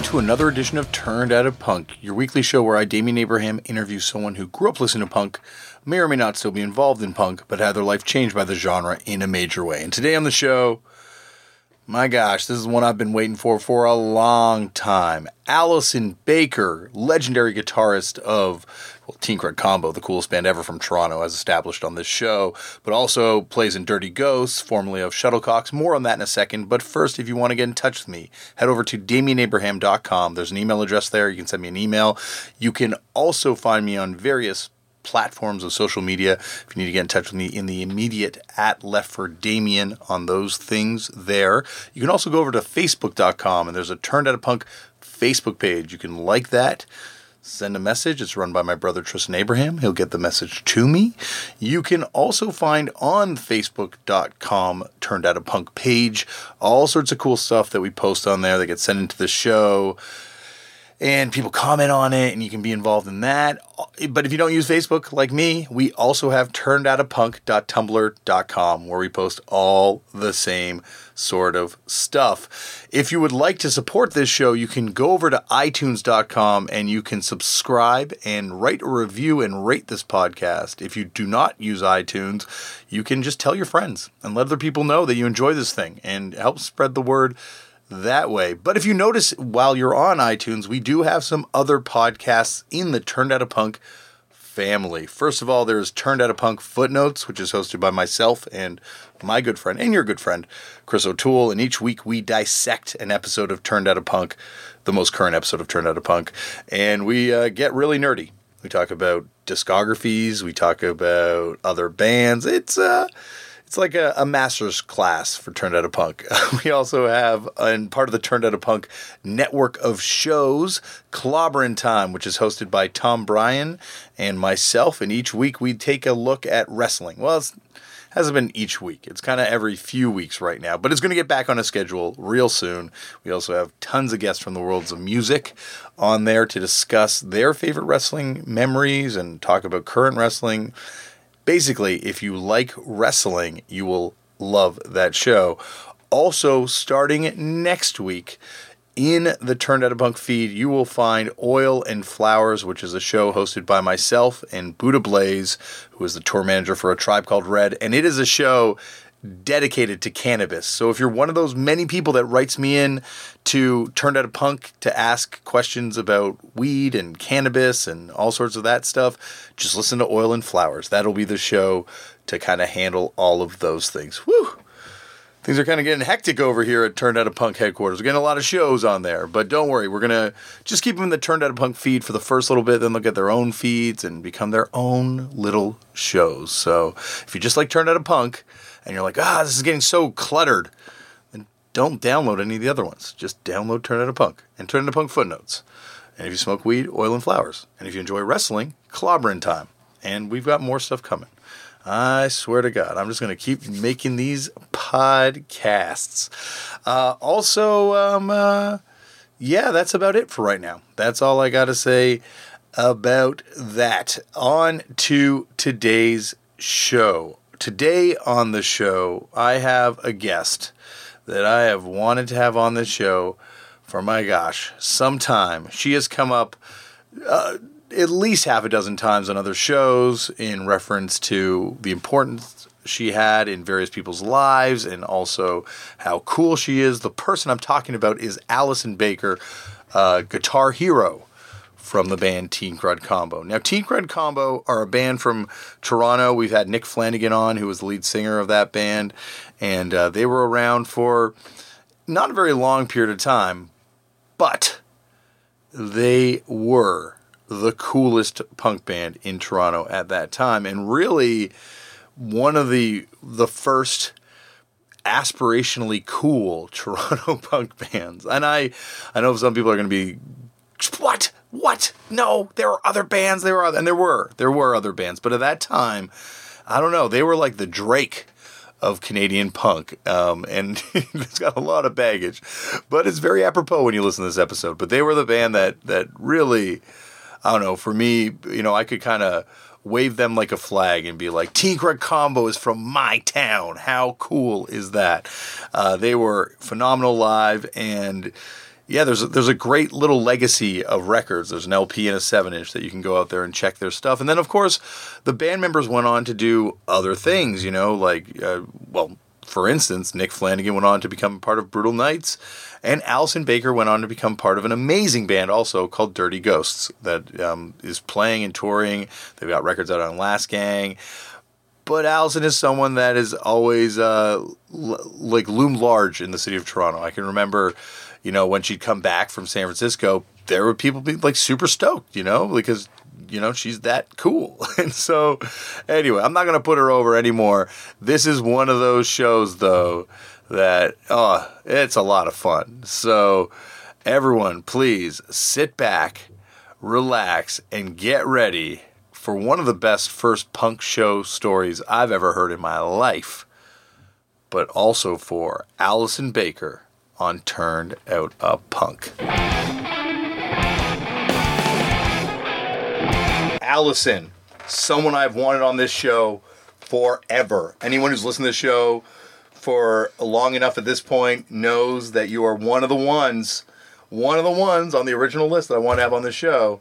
welcome to another edition of Turned Out A Punk, your weekly show where I, Damian Abraham, interview someone who grew up listening to punk, may or may not still be involved in punk, but had their life changed by the genre in a major way. And today on the show, my gosh, this is one I've been waiting for for a long time. Allyson Baker, legendary guitarist of well, Teen Crud Combo, the coolest band ever from Toronto, as established on this show, but also plays in Dirty Ghosts, formerly of Shuttlecocks. More on that in a second. But first, if you want to get in touch with me, head over to DamianAbraham.com. There's an email address there. You can send me an email. You can also find me on various platforms of social media. If you need to get in touch with me in the immediate at left for Damian on those things there. You can also go over to facebook.com and there's a Turned Out A Punk Facebook page. You can like that. Send a message. It's run by my brother Tristan Abraham. He'll get the message to me. You can also find on Facebook.com Turned Out A Punk page all sorts of cool stuff that we post on there that gets sent into the show and people comment on it and you can be involved in that. But if you don't use Facebook like me, we also have turnedoutapunk.tumblr.com where we post all the same sort of stuff. If you would like to support this show, you can go over to itunes.com and you can subscribe and write a review and rate this podcast. If you do not use iTunes, you can just tell your friends and let other people know that you enjoy this thing and help spread the word that way. But if you notice while you're on iTunes, we do have some other podcasts in the Turned Out A Punk family. First of all, there's Turned Out A Punk Footnotes, which is hosted by myself and my good friend and your good friend, Chris O'Toole. And each week we dissect an episode of Turned Out A Punk, the most current episode of Turned Out A Punk, and we uh, get really nerdy. We talk about discographies, we talk about other bands. It's uh it's like a, a, master's class for Turned Out A Punk. we also have, and part of the Turned Out A Punk network of shows, Clobberin' Time, which is hosted by Tom Bryan and myself. And each week we take a look at wrestling. Well, it hasn't been each week. It's kind of every few weeks right now, but it's going to get back on a schedule real soon. We also have tons of guests from the worlds of music on there to discuss their favorite wrestling memories and talk about current wrestling basically, if you like wrestling, you will love that show. Also, starting next week, in the Turned Out A Punk feed, you will find Oil and Flowers, which is a show hosted by myself and Buddha Blaze, who is the tour manager for a tribe called Red. And it is a show dedicated to cannabis. So if you're one of those many people that writes me in to Turned Out A Punk to ask questions about weed and cannabis and all sorts of that stuff, just listen to Oil and Flowers. That'll be the show to kind of handle all of those things. Woo! Things are kind of getting hectic over here at Turned Out A Punk headquarters. We're getting a lot of shows on there, but don't worry, we're gonna just keep them in the Turned Out A Punk feed for the first little bit. Then they'll get their own feeds and become their own little shows. So if you just like Turned Out A Punk, and you're like, ah, this is getting so cluttered, then don't download any of the other ones. Just download Turned Out A Punk and Turn Out of Punk Footnotes. And if you smoke weed, oil and flowers. And if you enjoy wrestling, clobbering time. And we've got more stuff coming. I swear to God, I'm just going to keep making these podcasts. Uh, also, um, uh, yeah, that's about it for right now. That's all I got to say about that. On to today's show today on the show, I have a guest that I have wanted to have on the show for my gosh, some time. She has come up uh, at least half a dozen times on other shows in reference to the importance she had in various people's lives and also how cool she is. The person I'm talking about is Allyson Baker, uh, guitar hero from the band Teen Crud Combo. Now, Teen Crud Combo are a band from Toronto. We've had Nick Flanagan on, who was the lead singer of that band, and uh, they were around for not a very long period of time, but they were the coolest punk band in Toronto at that time, and really one of the the first aspirationally cool Toronto punk bands. And I I know some people are going to be what what? No, there were other bands. There were other, and there were there were other bands, but at that time, I don't know. They were like the Drake of Canadian punk, um, and it's got a lot of baggage, but it's very apropos when you listen to this episode. But they were the band that that really, I don't know. For me, you know, I could kind of wave them like a flag and be like, Crud Combo is from my town. How cool is that? Uh, they were phenomenal live and yeah, there's a, there's a great little legacy of records. There's an LP and a seven inch that you can go out there and check their stuff. And then, of course, the band members went on to do other things. You know, like uh, well, for instance, Nick Flanagan went on to become part of Brutal Knights, and Allyson Baker went on to become part of an amazing band also called Dirty Ghosts that um, is playing and touring. They've got records out on Last Gang. But Allyson is someone that is always uh, l- like loomed large in the city of Toronto. I can remember you know, when she'd come back from San Francisco, there were people be like super stoked, you know, because you know she's that cool. And so, anyway, I'm not gonna put her over anymore. This is one of those shows though that oh, it's a lot of fun. So, everyone, please sit back, relax, and get ready for one of the best first punk show stories I've ever heard in my life, but also for Allyson Baker on Turned Out a Punk. Allyson, someone I've wanted on this show forever. Anyone who's listened to the show for long enough at this point knows that you are one of the ones, one of the ones on the original list that I want to have on the show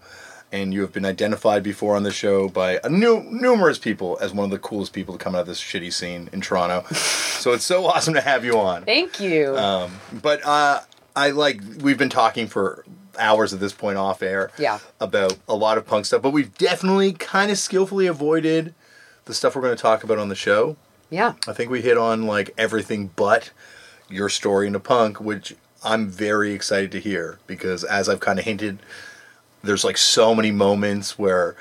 and you have been identified before on the show by new, numerous people as one of the coolest people to come out of this shitty scene in Toronto. so it's so awesome to have you on. Thank you. Um, but uh, I like we've been talking for hours at this point off air. Yeah. About a lot of punk stuff, but we've definitely kind of skillfully avoided the stuff we're going to talk about on the show. Yeah. I think we hit on like everything but your story into punk, which I'm very excited to hear because as I've kind of hinted there's like so many moments where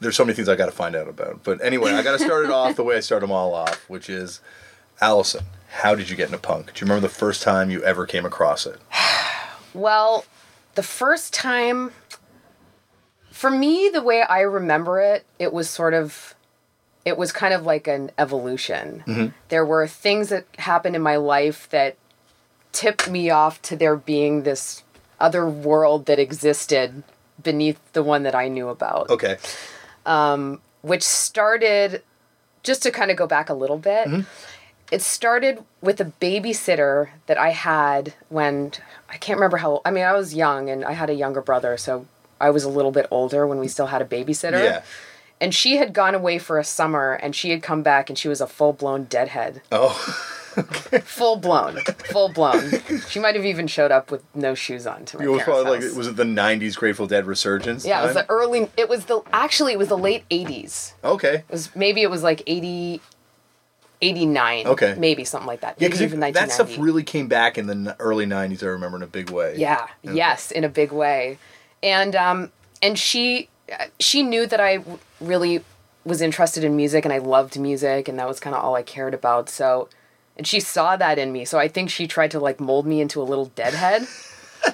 there's so many things I got to find out about. But anyway, I got to start it off the way I start them all off, which is Allyson. How did you get into punk? Do you remember the first time you ever came across it? Well, the first time, for me, the way I remember it, it was sort of, it was kind of like an evolution. Mm-hmm. There were things that happened in my life that tipped me off to there being this other world that existed beneath the one that I knew about. Okay. Um, which started, just to kind of go back a little bit, Mm-hmm. It started with a babysitter that I had when I can't remember how. I mean, I was young and I had a younger brother, so I was a little bit older when we still had a babysitter. Yeah. And she had gone away for a summer and she had come back and she was a full blown deadhead. Oh. Full blown. Full blown. She might have even showed up with no shoes on to my It was probably like was it the '90s Grateful Dead resurgence? Yeah, it was the early. It was the actually it was the late '80s. okay. It was maybe it was like 80, 89. Okay. maybe something like that. Yeah, because that stuff really came back in the early '90s. I remember in a big way. Yeah. Yes, in a big way, and um and she she knew that i really was interested in music and I loved music and that was kind of all I cared about. So, and she saw that in me. So I think she tried to like mold me into a little deadhead.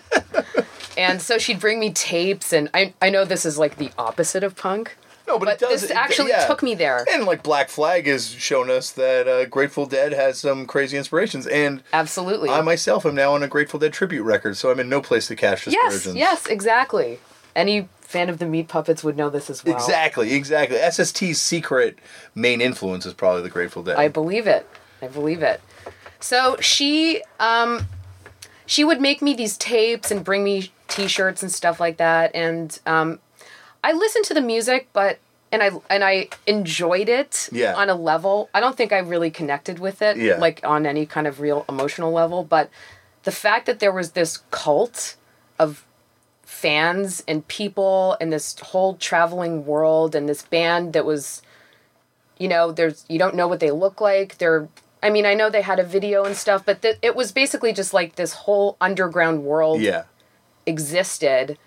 and so she'd bring me tapes and I I know this is like the opposite of punk. No, but, But it does. this actually yeah. took me there. And like Black Flag has shown us that uh, Grateful Dead has some crazy inspirations, and Absolutely. I myself am now on a Grateful Dead tribute record, so I'm in no place to catch yes, dispersions. yes, exactly. Any fan of the Meat Puppets would know this as well. Exactly, exactly. SST's secret main influence is probably the Grateful Dead. I believe it. I believe it. So she um she would make me these tapes and bring me t-shirts and stuff like that and um I listened to the music but and I and I enjoyed it Yeah. on a level. I don't think I really connected with it Yeah. like on any kind of real emotional level, but the fact that there was this cult of fans and people and this whole traveling world and this band that was you know there's you don't know what they look like they're i mean i know they had a video and stuff but th- it was basically just like this whole underground world yeah, existed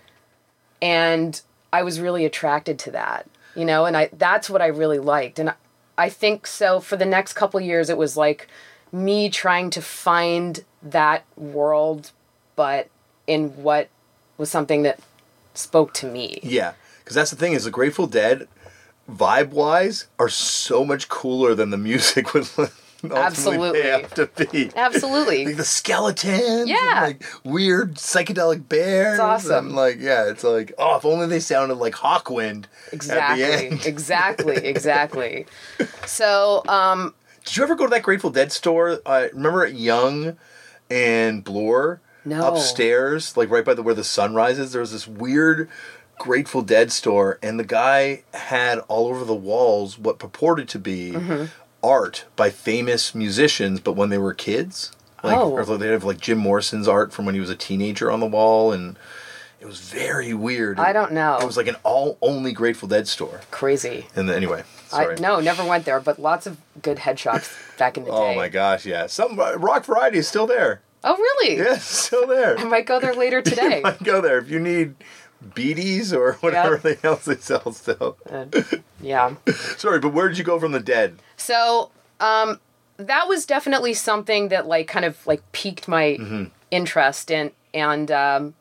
and i was really attracted to that you know and i that's what i really liked and I, think so for the next couple years it was like me trying to find that world but in what was something that spoke to me yeah. Because that's the thing is the Grateful Dead, vibe wise, are so much cooler than the music ultimately Absolutely. have to be. absolutely Like the skeletons, Yeah. like weird psychedelic bears. It's awesome. And like, yeah, it's like, oh, if only they sounded like Hawkwind exactly exactly exactly so um Did you ever go to that Grateful Dead store? Uh, remember at Yonge and Bloor? No. upstairs, like right by the where the sun rises. There was this weird Grateful Dead store, and the guy had all over the walls what purported to be Mm-hmm. Art by famous musicians, but when they were kids. Like, Oh. or they have like Jim Morrison's art from when he was a teenager on the wall, and it was very weird. I don't know. It was like an all only Grateful Dead store. Crazy. And then, anyway, sorry. I, no, never went there, but lots of good head shops back in the Oh day. Oh my gosh, yeah. Some uh, rock variety is still there. Oh, really? Yeah, it's still there. I might go there later today. Might go there if you need beaties or whatever Yep. they else they sell still. Uh, yeah. Sorry, but where did you go from the dead? So, um, that was definitely something that like kind of like piqued my Mm-hmm. interest in, and um,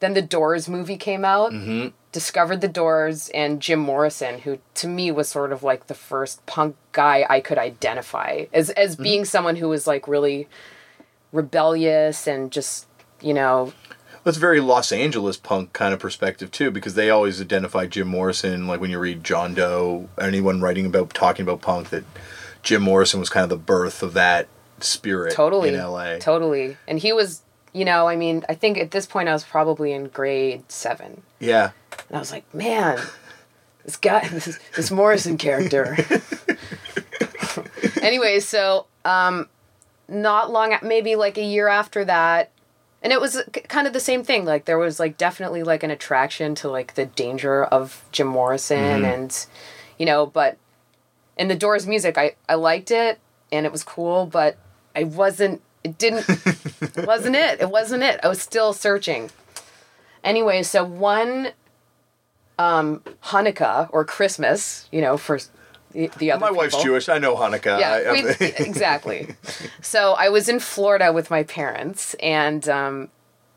then the Doors movie came out. Mm-hmm. Discovered the Doors and Jim Morrison, who to me was sort of like the first punk guy I could identify as as Mm-hmm. being someone who was like really rebellious and just you know That's very Los Angeles punk kind of perspective too, because they always identify Jim Morrison. Like when you read John Doe, anyone writing about talking about punk, that Jim Morrison was kind of the birth of that spirit totally in LA. totally and he was you know i mean i think at this point i was probably in grade seven yeah, and i was like man this guy this, this morrison character anyway so um not long maybe like a year after that and it was kind of the same thing like there was like definitely like an attraction to like the danger of jim morrison and you know but in the doors music i i liked it and it was cool but i wasn't it didn't it wasn't it it wasn't it. I was still searching. Anyway so one um hanukkah or christmas you know for the, the other my wife's people. Jewish. I know Hanukkah. Yeah, I- we, exactly. So I was in Florida with my parents, and um,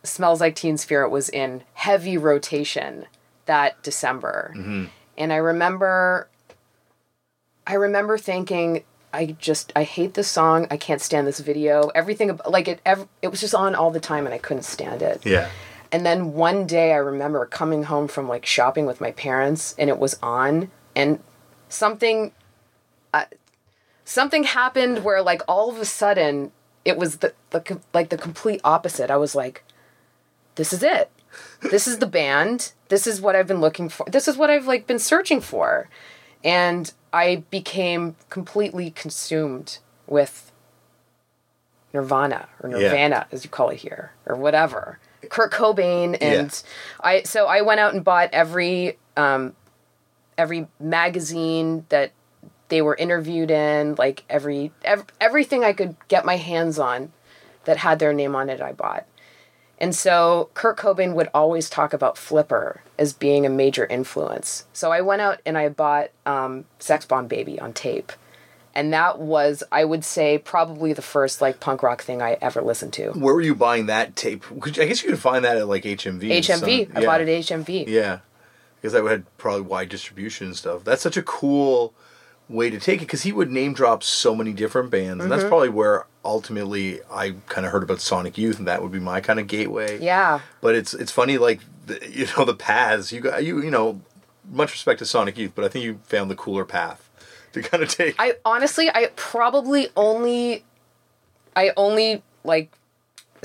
Smells Like Teen Spirit was in heavy rotation that December. And I remember, I remember thinking, I just I hate this song. I can't stand this video. Everything like it. Ev- it was just on all the time, and I couldn't stand it. yeah. And then one day I remember coming home from like shopping with my parents and it was on and something uh, something happened where like all of a sudden it was the, the like the complete opposite. I was like this is it. This is the band. This is what I've been looking for. This is what I've like been searching for. And I became completely consumed with Nirvana or Yeah. Nirvana as you call it here or whatever. Kurt Cobain and I so I went out and bought every um every magazine that they were interviewed in, like every ev- everything I could get my hands on that had their name on it I bought. And so Kurt Cobain would always talk about Flipper as being a major influence. So I went out and I bought um, Sex Bomb Baby on tape. And that was, I would say, probably the first like punk rock thing I ever listened to. Where were you buying that tape? I guess you could find that at like HMV. HMV. some- I bought it at HMV. Yeah, because that had probably wide distribution and stuff. That's such a cool way to take it because he would name drop so many different bands, and Mm-hmm. that's probably where ultimately I kind of heard about Sonic Youth, and that would be my kind of gateway. Yeah. But it's it's funny, like the, you know the paths you got you you know much respect to Sonic Youth, but I think you found the cooler path to kind of take. I honestly, I probably only, I only like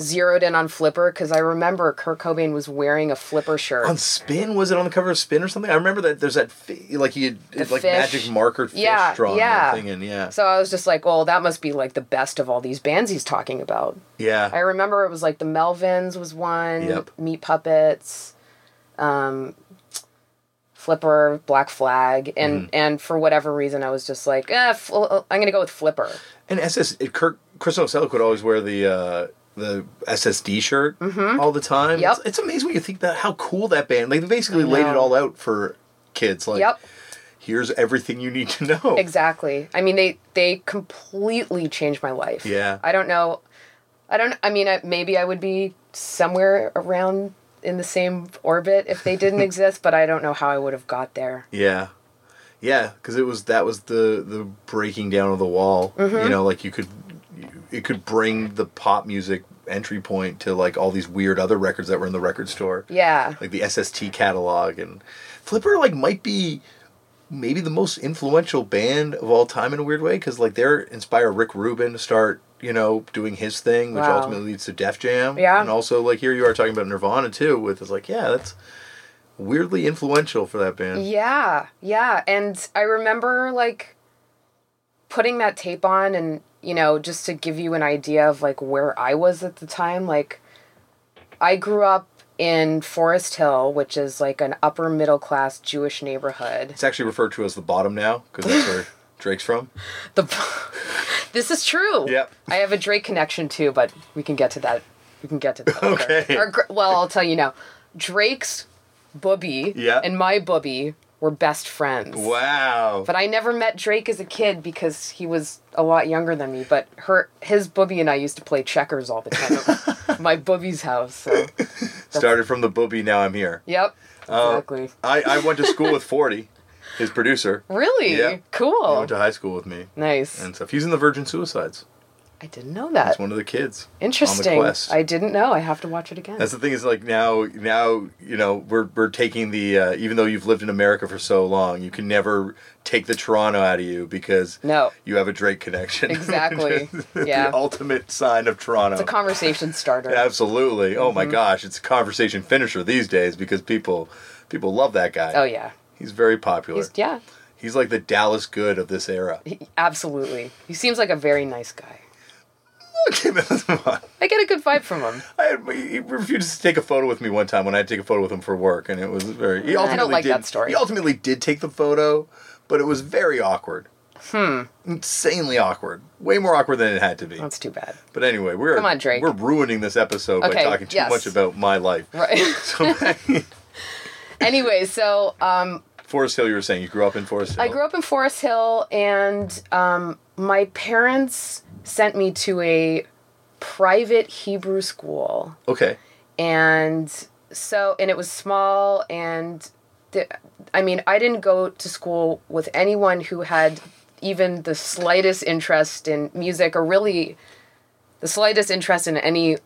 zeroed in on Flipper because I remember Kurt Cobain was wearing a Flipper shirt. on Spin was it on the cover of Spin or something? I remember that there's that like he had like magic marker fish Yeah, drawn yeah. thing and yeah So I was just like, well, that must be like the best of all these bands he's talking about. yeah I remember it was like the Melvins was one, Yep. Meat Puppets, um, Flipper, Black Flag, and Mm-hmm. and for whatever reason, I was just like, eh, fl- I'm gonna go with Flipper. And SS, it, Kirk, Krist Novoselic would always wear the uh, the SSD shirt all the time. Mm-hmm. Yep. It's, it's amazing when you think that how cool that band. Like they basically laid it all out for kids. Like, Yep. here's everything you need to know. Exactly. I mean, they they completely changed my life. Yeah. I don't know. I don't. I mean, I, maybe I would be somewhere around in the same orbit if they didn't exist, but I don't know how I would have got there. Yeah, yeah, because it was that was the the breaking down of the wall. Mm-hmm. You know, like you could it could bring the pop music entry point to like all these weird other records that were in the record store. Yeah. like the SST catalog and Flipper like might be maybe the most influential band of all time in a weird way because like they're inspire Rick Rubin to start you know, doing his thing, which Wow. ultimately leads to Def Jam. Yeah. And also, like, here you are talking about Nirvana, too, with, it's like, yeah, that's weirdly influential for that band. Yeah, yeah. And I remember like putting that tape on and, you know, just to give you an idea of like where I was at the time, like I grew up in Forest Hill, which is like an upper middle class Jewish neighborhood. It's actually referred to as the bottom now, because that's where Drake's from. The This is true. Yep. I have a Drake connection too, but we can get to that. We can get to that. Okay. Or well, I'll tell you now. Drake's booby Yeah. and my booby were best friends. Wow. But I never met Drake as a kid because he was a lot younger than me. But her, his booby and I used to play checkers all the time at my booby's house. So, Started from the booby, now I'm here. yep, Uh, exactly. I, I went to school with 40, his producer. Really yeah. He cool. went to high school with me nice. and stuff. He's in the Virgin Suicides. I didn't know that. He's one of the kids. Interesting. On the quest. I didn't know. I have to watch it again. That's the thing is like now now you know we're we're taking the uh, even though you've lived in America for so long you can never take the Toronto out of you because No. you have a Drake connection Exactly. Yeah the ultimate sign of Toronto it's a conversation starter. absolutely oh Mm-hmm. my gosh it's a conversation finisher these days because people people love that guy Oh yeah. he's very popular He's, yeah. he's like the Dallas Good of this era He- absolutely. He seems like a very nice guy. Okay man let's. I get a good vibe from him. I had, he refused to take a photo with me one time when I had to take a photo with him for work, and it was very. He I don't ultimately like did, that story. He ultimately did take the photo, but it was very awkward. Hmm. Insanely awkward. Way more awkward than it had to be. That's too bad. But anyway, we're Come on, Drake. we're ruining this episode Okay, by talking too yes. much about my life. Right. So, anyway, so um, Forest Hill, you were saying you grew up in Forest Hill. I grew up in Forest Hill, and um, my parents sent me to a private Hebrew school, Okay. and so and it was small, and the, I mean, I didn't go to school with anyone who had even the slightest interest in music or really the slightest interest in any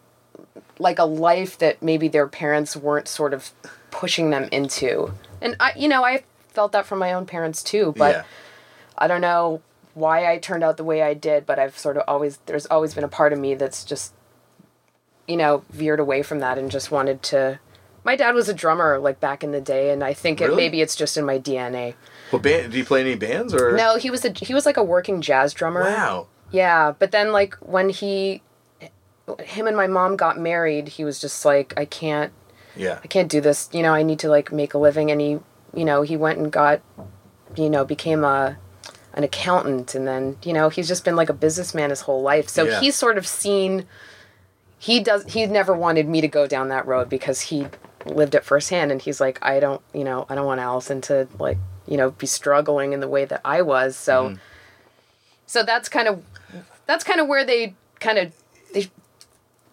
like a life that maybe their parents weren't sort of pushing them into. And I you know, I felt that from my own parents too, but yeah. I don't know why I turned out the way I did, but I've sort of always there's always been a part of me that's just you know, veered away from that and just wanted to my dad was a drummer like back in the day and I think it maybe it's just in my DNA. What band? Did you play any bands or? No, he was a he was like a working jazz drummer. Wow. Yeah, but then like when he him and my mom got married, he was just like I can't Yeah. I can't do this. You know, I need to like make a living and he, you know, he went and got you know, became a an accountant and then, you know, he's just been like a businessman his whole life. So Yeah. he's sort of seen he does he never wanted me to go down that road because he lived it firsthand and he's like I don't, you know, I don't want Allyson to like, you know, be struggling in the way that I was. So Mm-hmm. so that's kind of that's kind of where they kind of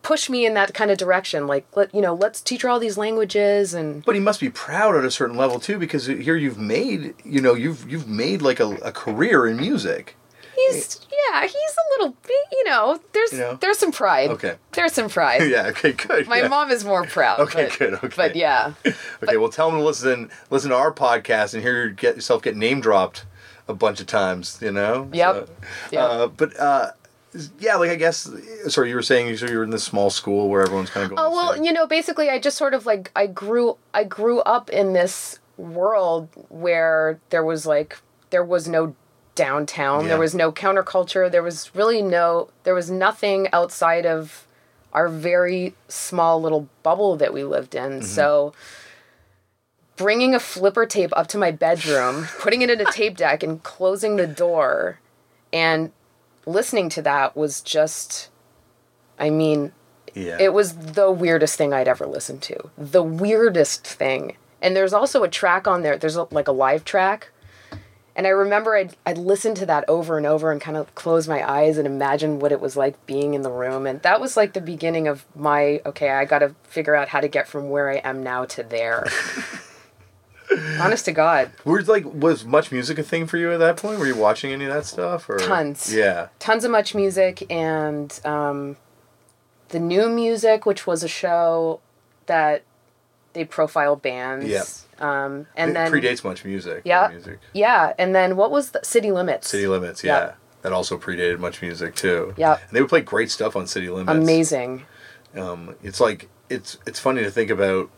push me in that kind of direction like let you know let's teach her all these languages and But he must be proud at a certain level too, because here you've made, you know, you've you've made like a, a career in music. he's yeah he's a little you know there's You know? there's some pride Okay. there's some pride yeah. Okay. Good. my yeah. mom is more proud Okay, but, good, okay. but yeah Okay. well, tell him to listen listen to our podcast and hear get yourself get name dropped a bunch of times. You know. Yep. So, Yep. Uh, but uh, yeah, like I guess. Sorry, you were saying you so you were in this small school where everyone's kind of going. Oh well, you know, basically, I just sort of like I grew I grew up in this world where there was like there was no downtown, Yeah. there was no counterculture, there was really no there was nothing outside of our very small little bubble that we lived in. Mm-hmm. So bringing a flipper tape up to my bedroom, putting it in a tape deck and closing the door and listening to that was just I mean, yeah. it was the weirdest thing I'd ever listened to. The weirdest thing. And there's also a track on there. There's a, like a live track. And I remember I'd, I'd listen to that over and over and kind of close my eyes and imagine what it was like being in the room. And that was like the beginning of my, okay, I got to figure out how to get from where I am now to there. Honest to God. Were like was much music a thing for you at that point? Were you watching any of that stuff or Tons. Yeah. tons of much music and um, the new music, which was a show that they profile bands. Yep. Um, and it then predates much music. Yeah. Music. yeah, and then what was the City Limits? City Limits. Yeah. Yeah. that also predated Much Music too. Yeah. And they would play great stuff on City Limits. Amazing. Um, it's like it's it's funny to think about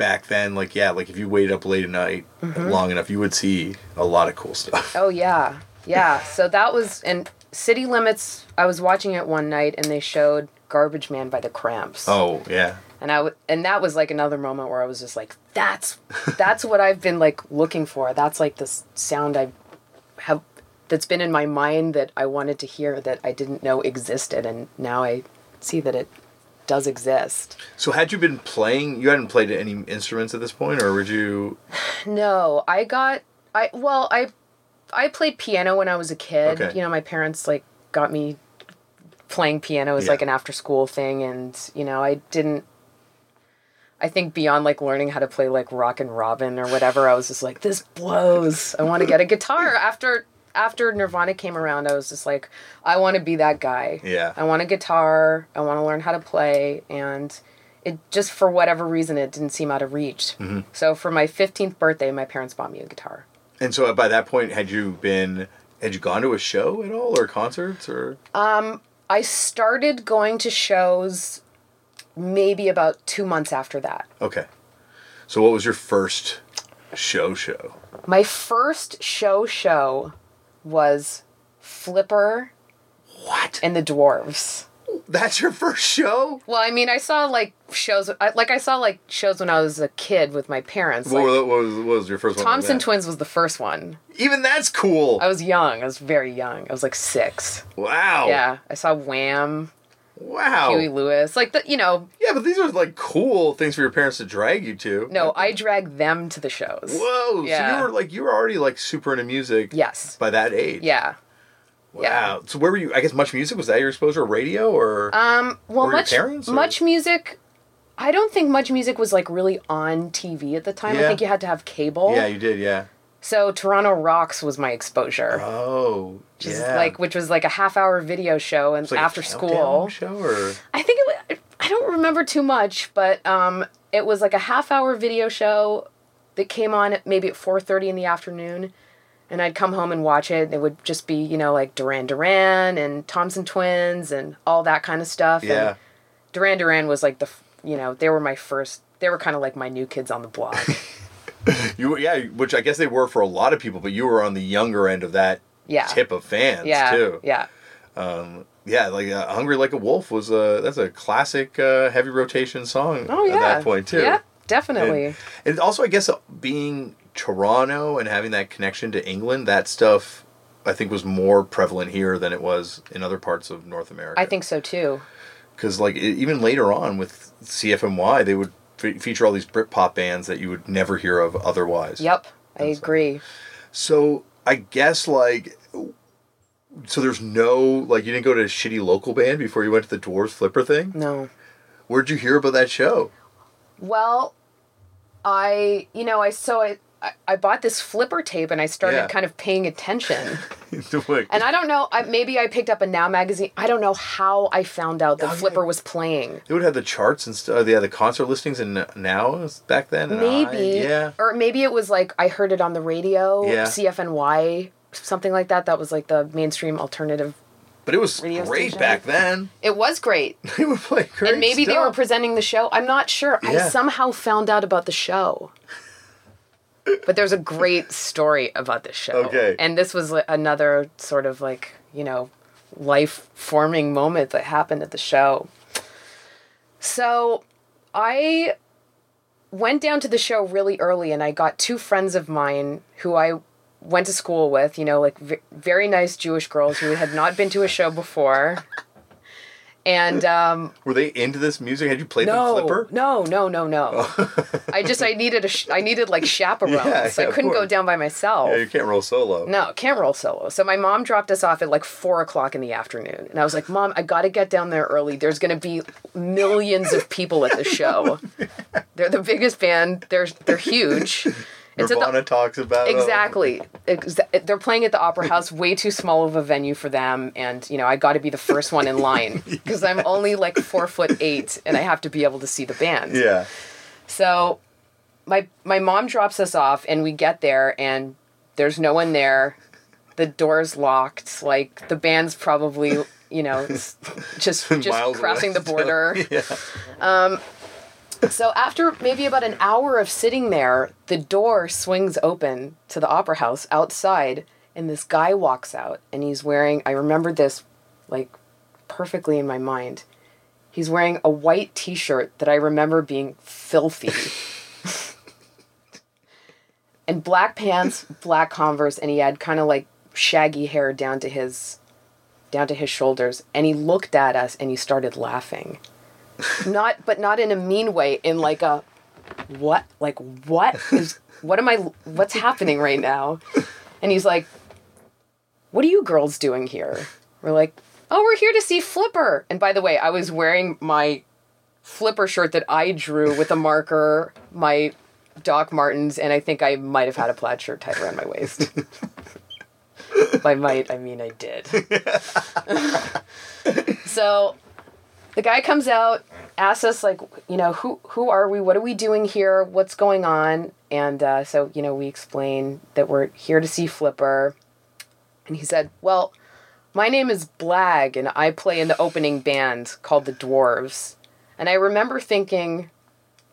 back then. Like yeah, like if you waited up late at night Mm-hmm. long enough, you would see a lot of cool stuff. Oh yeah, yeah. So that was and City Limits. I was watching it one night and they showed Garbage Man by the Cramps. Oh yeah, And I w- and that was like another moment where I was just like, that's that's what I've been like looking for. That's like this sound I have that's been in my mind that I wanted to hear that I didn't know existed, and now I see that it does exist. So had you been playing? You hadn't played any instruments at this point, or would you? No, I got I well I I played piano when I was a kid. Okay. You know, my parents like got me playing piano as Yeah. like an after school thing and you know, I didn't I think beyond like learning how to play like rock and robin or whatever, I was just like this blows. I want to get a guitar after after Nirvana came around, I was just like I want to be that guy. Yeah. I want a guitar. I want to learn how to play and it just for whatever reason it didn't seem out of reach. Mm-hmm. So for my 15th birthday, my parents bought me a guitar. And so by that point, had you been? Had you gone to a show at all, or concerts, or? Um, I started going to shows maybe about 2 months after that. Okay. So what was your first show? Show. My first show show was Flipper What? and the Dwarves. That's your first show? Well, I mean, I saw like shows I, like I saw like shows when I was a kid with my parents. What, Like, what was, what was your first one? Thompson? Twins was the first one. Even that's cool. I was young. I was very young. I was like 6. wow. Yeah, I saw Wham, Wow. Huey Lewis. Like the, you know, Yeah, but these are like cool things for your parents to drag you to. no, I drag them to the shows. Whoa. Yeah. So you were like you were already like super into music. Yes. By that age. Yeah. Wow. yeah. So where were you? I guess much music was that your exposure? Radio or? Um, well, your much parents, or- much music. I don't think much music was like really on TV at the time. I think you had to have cable. yeah, you did. Yeah. So Toronto Rocks was my exposure. Oh. yeah. like which was like a half hour video show and like after school. show or I think it was, I don't remember too much, but um, it was like a half hour video show that came on at maybe at 4:30 in the afternoon. And I'd come home and watch it. And it would just be, you know, like Duran Duran and Thompson Twins and all that kind of stuff. yeah. And Duran Duran was like the, you know, they were my first, they were kind of like my new kids on the block. You yeah, which I guess they were for a lot of people, but you were on the younger end of that Yeah. tip of fans yeah. too. Yeah. Yeah, Yeah, like uh, "Hungry Like a Wolf" was a that's a classic uh, heavy rotation song Oh, yeah. at that point too. Yeah, definitely. And, and also, I guess uh, being Toronto and having that connection to England, that stuff I think was more prevalent here than it was in other parts of North America. I think so too. because like even later on with CFNY, they would fe- feature all these Britpop bands that you would never hear of otherwise. Yep. I And so- agree. So I guess like. So there's no like you didn't go to a shitty local band before you went to the Dwarves Flipper thing. No. Where'd you hear about that show? Well, I, you know, I saw I, I, I bought this flipper tape and I started Yeah. kind of paying attention. And I don't know, I, maybe I picked up a Now magazine. I don't know how I found out that Oh, yeah. Flipper was playing. They would have the charts and stuff. Uh, they had the concert listings and now back then. and I- Maybe. yeah. Or maybe it was like I heard it on the radio, Yeah. CFNY, something like that. That was like the mainstream alternative. But it was Radio great station. back then. It was great. They would play great and maybe they were presenting the show. I'm not sure. I somehow found out about the show. But there's a great story about this show. Okay. And this was another sort of like, you know, life forming moment that happened at the show. So I went down to the show really early and I got two friends of mine who I went to school with, you know, like v- very nice Jewish girls who had not been to a show before. And um, Were they into this music? Had you played the no, flipper? no, no, no, no. I just I needed a sh- I needed like chaperones. Yeah, I yeah, of couldn't go down by myself. Yeah, you can't roll solo. No, can't roll solo. So my mom dropped us off at like four o'clock in the afternoon, and I was like, "Mom, I got to get down there early. There's going to be millions of people at the show. They're the biggest band. They're they're huge. It's at the- Nirvana talks about. Exactly. Exa- They're playing at the Opera House, way too small of a venue for them, and you know I got to be the first one in line because I'm only like four foot eight, and I have to be able to see the band. Yeah. So, my my mom drops us off, and we get there, and there's no one there. the door's locked. Like the band's probably, you know, just just Miles crossing the border. yeah. Um, So after maybe about an hour of sitting there, the door swings open to the opera house outside, and this guy walks out, and he's wearing. I remember this, like, perfectly in my mind. He's wearing a white T-shirt that I remember being filthy. and black pants, black Converse, and he had kind of like shaggy hair down to his down to his shoulders, and he looked at us and he started laughing not but not in a mean way in like a what? Like what is what am i what's happening right now? And he's like what are you girls doing here? We're like oh we're here to see flipper. And by the way i was wearing my flipper shirt that i drew with a marker my doc martens and i think i might have had a plaid shirt tied around my waist. By might i mean i did. So the guy comes out asks us like you know who who are we? What are we doing here? What's going on? And uh, so you know we explain that we're here to see flipper. And he said well my name is blag and i play in the opening band called the dwarves. And i remember thinking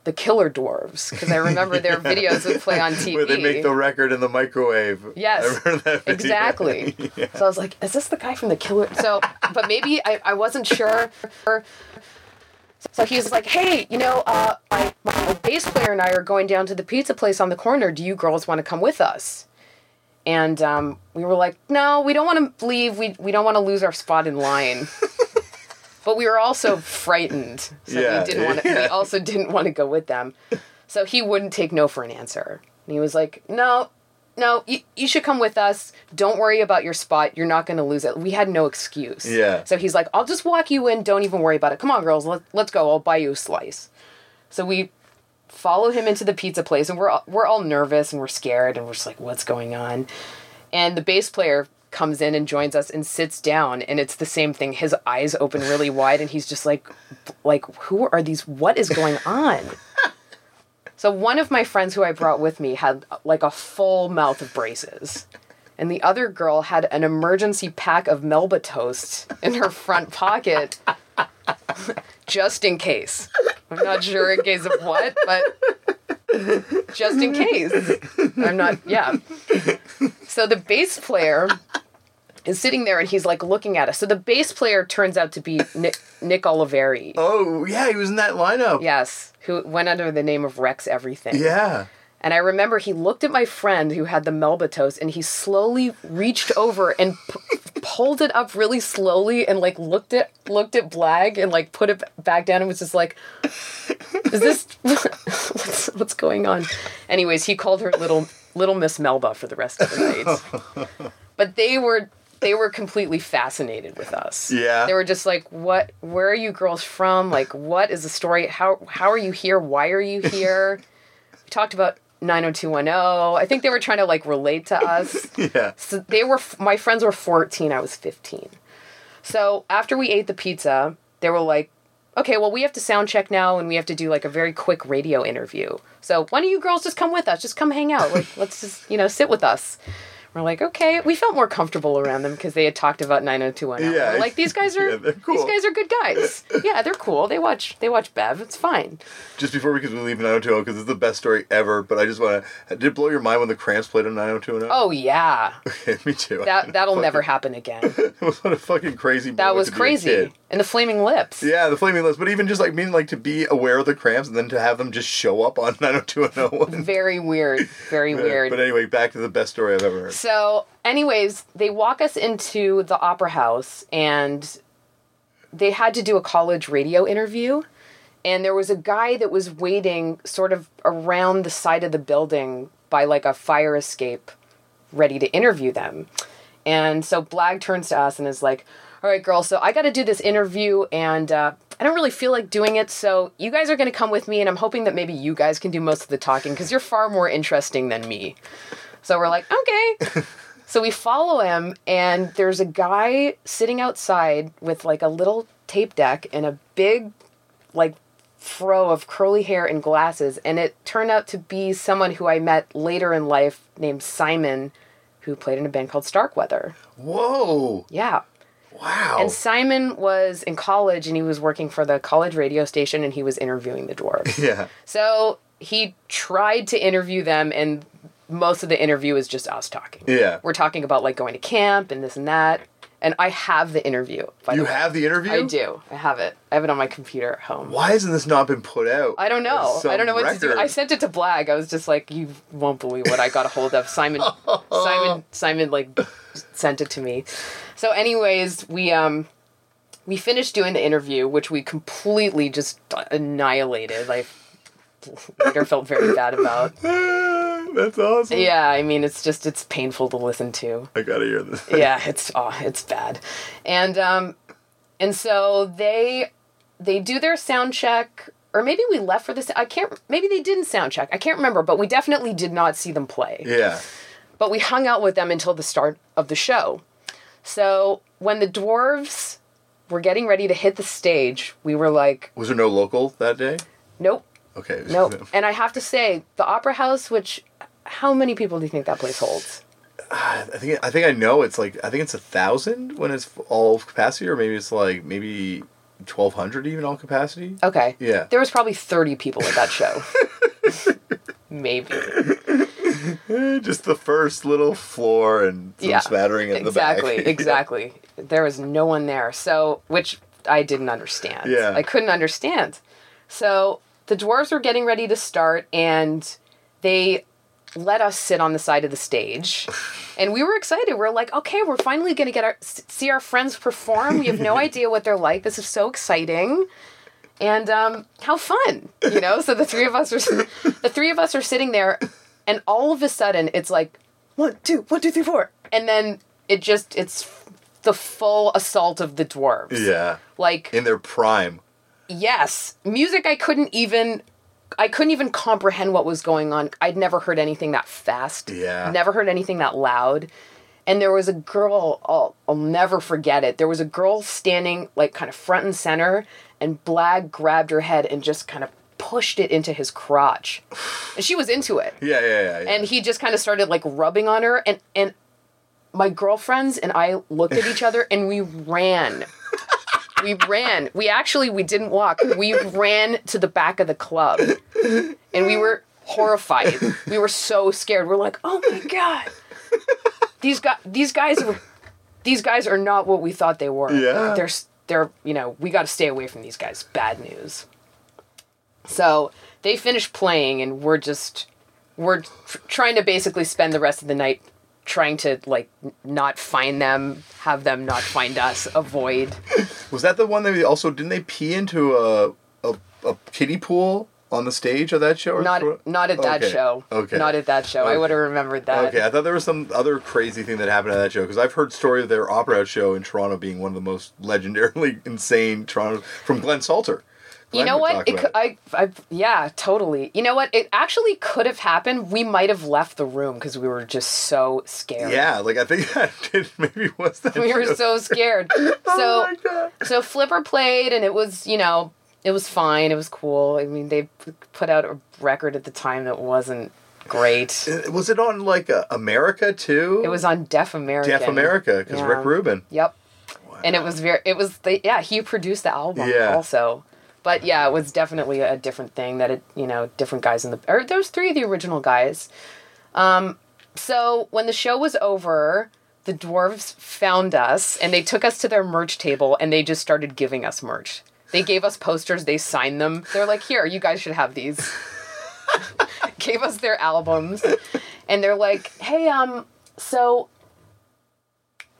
the Killer Dwarfs because i remember their videos would play on tv Where they make the record in the microwave. Yes, I remember that video. exactly. Yeah. So I was like, is this the guy from the killer? So, but maybe I, I wasn't sure. So he was like, hey, you know, uh, I, my bass player and I are going down to the pizza place on the corner. Do you girls want to come with us? And um, we were like, no, we don't want to leave. We, we don't want to lose our spot in line. But we were also frightened. So Yeah, we didn't want to, we also didn't want to go with them. So he wouldn't take no for an answer. And he was like, no, no, you, you should come with us. Don't worry about your spot. You're not going to lose it. We had no excuse. Yeah. So he's like, I'll just walk you in. Don't even worry about it. Come on, girls. Let, let's go. I'll buy you a slice. So we follow him into the pizza place, and we're all- we're all nervous and we're scared, and we're just like, what's going on? And the bass player comes in and joins us and sits down, and it's the same thing. His eyes open really wide, and he's just like, like, who are these? What is going on? So one of my friends who I brought with me had like a full mouth of braces. And the other girl had an emergency pack of Melba toast in her front pocket just in case. I'm not sure in case of what, but just in case. I'm not, yeah. So the bass player is sitting there and he's like looking at us. So the bass player turns out to be Nick, Nick Oliveri. Oh yeah, he was in that lineup. Yes, who went under the name of Rex Everything. Yeah. And I remember he looked at my friend who had the Melba toast and he slowly reached over and p- pulled it up really slowly and like looked at looked at Blag and like put it back down and was just like is this what's what's going on? Anyways, he called her little little Miss Melba for the rest of the night. but they were they were completely fascinated with us. Yeah. They were just like, "What? Where are you girls from? Like, what is the story? How how are you here? Why are you here?" we talked about 90210. I think they were trying to like relate to us. Yeah. So they were my friends were 14, I was 15. So after we ate the pizza, they were like, "Okay, well we have to sound check now and we have to do like a very quick radio interview. So why don't you girls just come with us? Just come hang out. Like let's just, you know, sit with us." We're like, "Okay." We felt more comfortable around them because they had talked about 90210. Yeah. We're like these guys are Yeah, they're these guys are good guys. yeah, they're cool. They watch they watch Bev. It's fine. Just before we, because we leave 90210, because it's the best story ever. But I just want to. Did it blow your mind when the Cramps played on 90210? Oh yeah. Okay, me too. That that'll Fucking- never happen again. What a fucking crazy. That was to be a crazy. And the flaming lips. Yeah, the flaming lips. But even just like meaning like to be aware of the cramps and then to have them just show up on 90210. Very weird. Very weird. But anyway, back to the best story I've ever heard. So, anyways, they walk us into the opera house and they had to do a college radio interview. And there was a guy that was waiting sort of around the side of the building by like a fire escape, ready to interview them. And so Blag turns to us and is like, All right, girls, so I got to do this interview and uh, I don't really feel like doing it. So you guys are going to come with me. And I'm hoping that maybe you guys can do most of the talking because you're far more interesting than me. So we're like, Okay. So we follow him, and there's a guy sitting outside with like a little tape deck and a big, like, fro of curly hair and glasses. And it turned out to be someone who I met later in life named Simon, who played in a band called Starkweather. Whoa! Yeah. Wow. And Simon was in college and he was working for the college radio station and he was interviewing the dwarves. yeah. so he tried to interview them and most of the interview is just us talking. Yeah. We're talking about like going to camp and this and that. And I have the interview. By You the have the interview? I do. I have it. I have it on my computer at home. Why hasn't this not been put out? I don't know. I don't know what to do. I sent it to Blag. I was just like, you won't believe what I got a hold of. Simon, Simon, Simon, like sent it to me. So, anyways, we um, we finished doing the interview, which we completely just annihilated. Like, later felt very bad about. That's awesome. Yeah, I mean, it's just it's painful to listen to. I gotta hear this. yeah, it's oh, it's bad. And um and so they they do their sound check or maybe we left for this I can't maybe they didn't sound check. I can't remember, but we definitely did not see them play. Yeah. But we hung out with them until the start of the show. So, when the dwarves were getting ready to hit the stage, we were like, Was there no local that day? nope, Okay. nope. and I have to say, the Opera House, which how many people do you think that place holds? I think I think I know. It's like I think it's a thousand when it's all capacity, or maybe it's like maybe twelve hundred even all capacity. Okay. Yeah. There was probably 30 people at that show. Maybe. Just the first little floor and some Yeah. smattering in Exactly, the back. exactly. Exactly. There was no one there. So, which I didn't understand. Yeah. I couldn't understand. So, the dwarves were getting ready to start and they let us sit on the side of the stage. And we were excited. We're like, okay, we're finally going to get our see our friends perform. We have no idea what they're like. This is so exciting. And um, how fun, you know? So the three of us are the three of us are sitting there, and all of a sudden it's like one, two, one, two, three, four, and then it just it's the full assault of the dwarves. yeah. Like In their prime. Yes, music I couldn't even I couldn't even comprehend what was going on. I'd never heard anything that fast. Yeah. Never heard anything that loud. And there was a girl, I'll, I'll never forget it. There was a girl standing like kind of front and center, and Blag grabbed her head and just kind of pushed it into his crotch. And she was into it. Yeah, yeah, yeah. yeah. And he just kind of started like rubbing on her and and my girlfriends and I looked at each other and we ran. We ran. We actually we didn't walk. We ran to the back of the club. And we were horrified. We were so scared. We're like, "Oh my god. These guys these guys are these guys are not what we thought they were. Yeah. They're they're, you know, we got to stay away from these guys. Bad news." So, they finished playing and we're just we're tr- trying to basically spend the rest of the night trying to like not find them, have them not find us, avoid. was that the one that also didn't they pee into a a, a kiddie pool on the stage of that show? Or Not throw- not at that Okay, show. Okay. Not at that show. I would have remembered that. Okay, I thought there was some other crazy thing that happened at that show because I've heard story of their opera house show in Toronto being one of the most legendarily insane Toronto from Glenn Salter. You know what? It could, I, I, yeah, totally. You know what? It actually could have happened. We might have left the room because we were just so scared. Yeah, like I think that did maybe was that. we were so scared. Oh So, God. so Flipper played, and it was, you know, it was fine. It was cool. I mean, they put out a record at the time that wasn't great. Uh, Was it on like uh, America too? It was on Def America. Def America because Yeah. Rick Rubin. Yep. And it was very. It was the yeah. He produced the album Yeah. also. But yeah, it was definitely a different thing that it you know different guys in the or was three of the original guys. Um, so when the show was over, the dwarves found us and they took us to their merch table and they just started giving us merch. They gave us posters. They signed them. They're like, here, you guys should have these. gave us their albums, and they're like, hey, um, so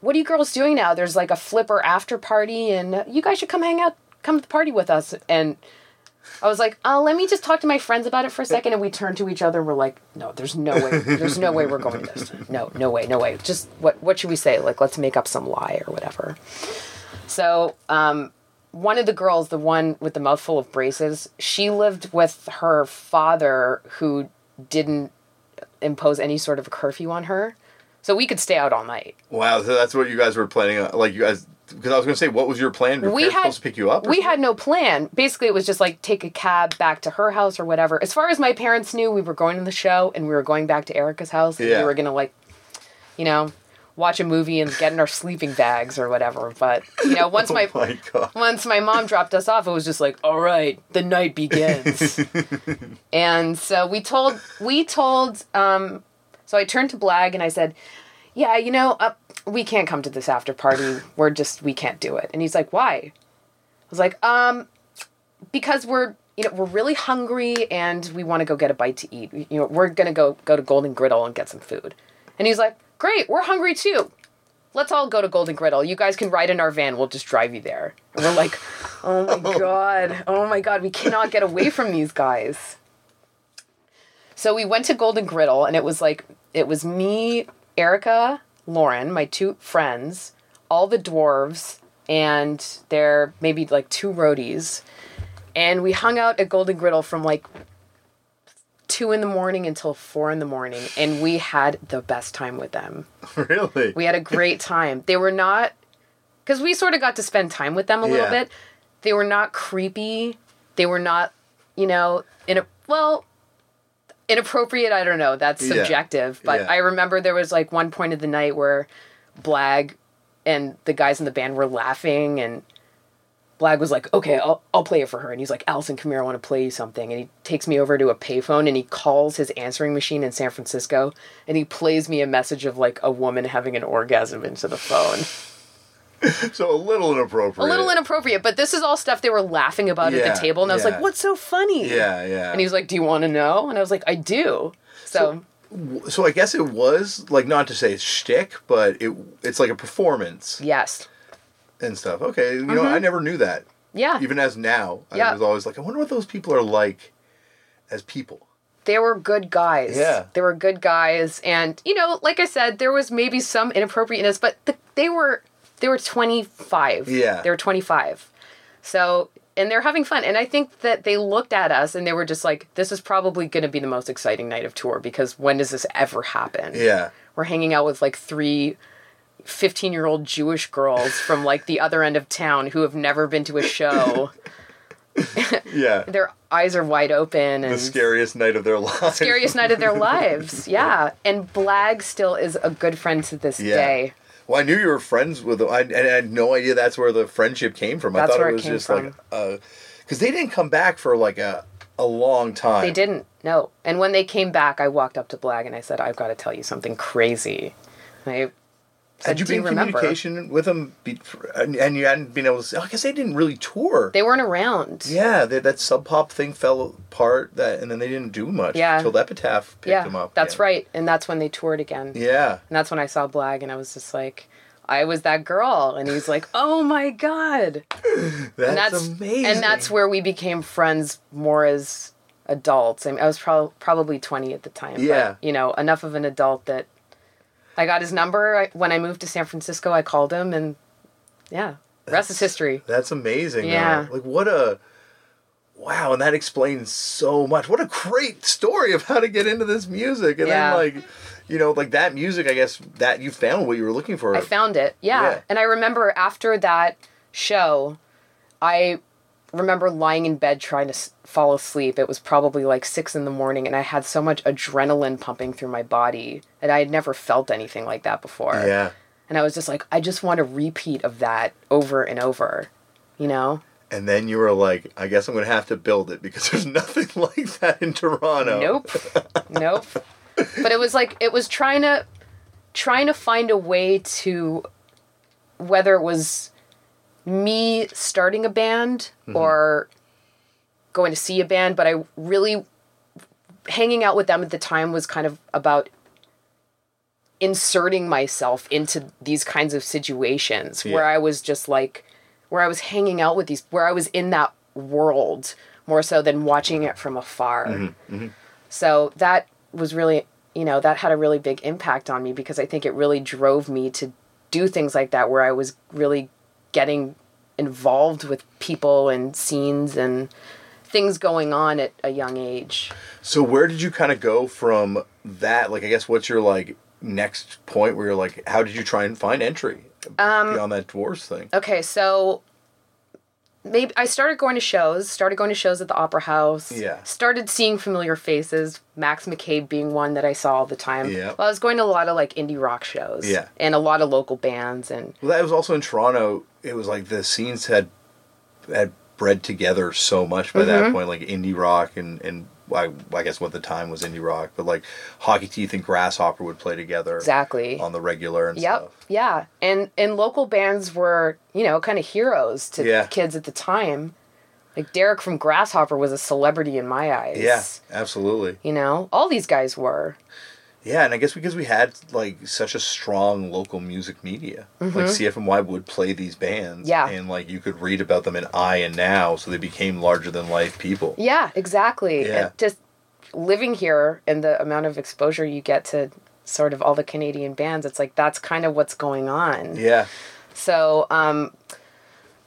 what are you girls doing now? There's like a flipper after party, and you guys should come hang out, come to the party with us. And I was like, oh, let me just talk to my friends about it for a second. And we turned to each other and we're like, no, there's no way, there's no way we're going to this. No, no way, no way. Just what, what should we say? Like, let's make up some lie or whatever. So, um, one of the girls, the one with the mouthful of braces, she lived with her father who didn't impose any sort of curfew on her. So we could stay out all night. Wow, so that's what you guys were planning. on. Like you guys, because I was going to say, what was your plan? Were We had- supposed to pick you up. We something? had no plan. Basically, it was just like take a cab back to her house or whatever. As far as my parents knew, we were going to the show and we were going back to Erica's house. And Yeah. we were gonna like you know, watch a movie and get in our sleeping bags or whatever. But you know, once my, oh my God. once my mom dropped us off, it was just like, all right, the night begins. and so we told we told um, so I turned to Blag and I said, yeah, you know, uh, we can't come to this after party. We're just we can't do it. And he's like, why? I was like, um, because we're you know we're really hungry and we want to go get a bite to eat. You know, we're gonna go go to Golden Griddle and get some food. And he's like, great, we're hungry too. Let's all go to Golden Griddle. You guys can ride in our van. We'll just drive you there. And we're like, oh my god, oh my god, we cannot get away from these guys. So we went to Golden Griddle, and it was like it was me, Erica, Lauren, my two friends, all the dwarves, and there maybe like two roadies, and we hung out at Golden Griddle from like two in the morning until four in the morning, and we had the best time with them. really? We had a great time. They were not, because we sort of got to spend time with them a little Yeah. bit. They were not creepy. They were not, you know, in a well, inappropriate. I don't know. That's Yeah. subjective. But Yeah. I remember there was like one point of the night where Blag and the guys in the band were laughing and. Blag was like, okay, I'll, I'll play it for her. And he's like, Allison, come here, I want to play you something. And he takes me over to a payphone and he calls his answering machine in San Francisco and he plays me a message of like a woman having an orgasm into the phone. so a little inappropriate. A little inappropriate, but this is all stuff they were laughing about at the table. And I was yeah. like, what's so funny? Yeah, yeah. And he was like, do you want to know? And I was like, I do. So, so I guess it was like not to say shtick, but it it's like a performance yes. and stuff. Okay, you know, I mm-hmm. never knew that. Yeah. Even as now, Yeah. I was always like, I wonder what those people are like as people. they were good guys. Yeah. They were good guys. And, you know, like I said, there was maybe some inappropriateness, but the, they were they were 25. Yeah. They were 25. So, and they're having fun. And I think that they looked at us and they were just like, this is probably going to be the most exciting night of tour because when does this ever happen? Yeah. We're hanging out with like three 15 year old Jewish girls from like the other end of town who have never been to a show. Yeah. Their eyes are wide open and the scariest night of their lives. scariest night of their lives. Yeah. And Blag still is a good friend to this Yeah. day. Well, I knew you were friends with them, I, and I had no idea that's where the friendship came from. I thought it it was came just from. like, uh, because they didn't come back for like a a long time. They didn't. No. And when they came back, I walked up to Blag and I said, I've got to tell you something crazy. And I Had you been in remember?" communication with them, be, and, and you hadn't been able to? I guess they didn't really tour. They weren't around. yeah, they, that Sub Pop thing fell apart. That and then they didn't do much. Yeah. Until Epitaph picked Yeah, them up. that's again. right. And that's when they toured again. Yeah. And that's when I saw Blag and I was just like, I was that girl. And he's like, oh my God. That's, and that's amazing. And that's where we became friends more as adults. I mean, I was prob- probably 20 at the time. Yeah. But, you know, enough of an adult that I got his number. I, when I moved to San Francisco, I called him and yeah, the rest is history. That's amazing. Yeah. Like what a wow, and that explains so much. What a great story of how to get into this music. And Yeah. then like you know, like that music, I guess that you found what you were looking for. I found it. Yeah. Yeah. And I remember after that show, I remember lying in bed trying to s- fall asleep. It was probably like six in the morning, and I had so much adrenaline pumping through my body, and I had never felt anything like that before. yeah. And I was just like, I just want a repeat of that over and over, you know? And then you were like, I guess I'm gonna have to build it because there's nothing like that in Toronto. Nope. nope. But it was like it was trying to trying to find a way to whether it was me starting a band mm-hmm. or going to see a band, but I really hanging out with them at the time was kind of about inserting myself into these kinds of situations where I was just like where I was hanging out with these where I was in that world more so than watching it from afar. Mm-hmm. Mm-hmm. So that was really, you know, that had a really big impact on me because I think it really drove me to do things like that where I was really getting involved with people and scenes and things going on at a young age. So where did you kind of go from that? Like, I guess what's your like next point where you're like, how did you try and find entry Um, beyond that dwarves thing? Okay, so maybe I started going to shows, started going to shows at the Opera House. Yeah. Started seeing familiar faces, Max McCabe being one that I saw all the time. Yeah. Well, I was going to a lot of like indie rock shows. Yeah. And a lot of local bands and Well, that was also in Toronto. It was like the scenes had had bred together so much by Mm-hmm. that point, like indie rock and and I, I guess what the time was indie rock, but like Hockey Teeth and Grasshopper would play together exactly. on the regular and Yep. stuff. Yeah. And and local bands were, you know, kind of heroes to Yeah. kids at the time. Like Derek from Grasshopper was a celebrity in my eyes. Yeah, absolutely. You know, all these guys were. Yeah, and I guess because we had like such a strong local music media, like CFNY would play these bands, Mm-hmm. Yeah. and like you could read about them in Eye and Now, so they became larger than life people. Yeah, exactly. Yeah. And just living here and the amount of exposure you get to sort of all the Canadian bands, it's like that's kind of what's going on. Yeah, So, um,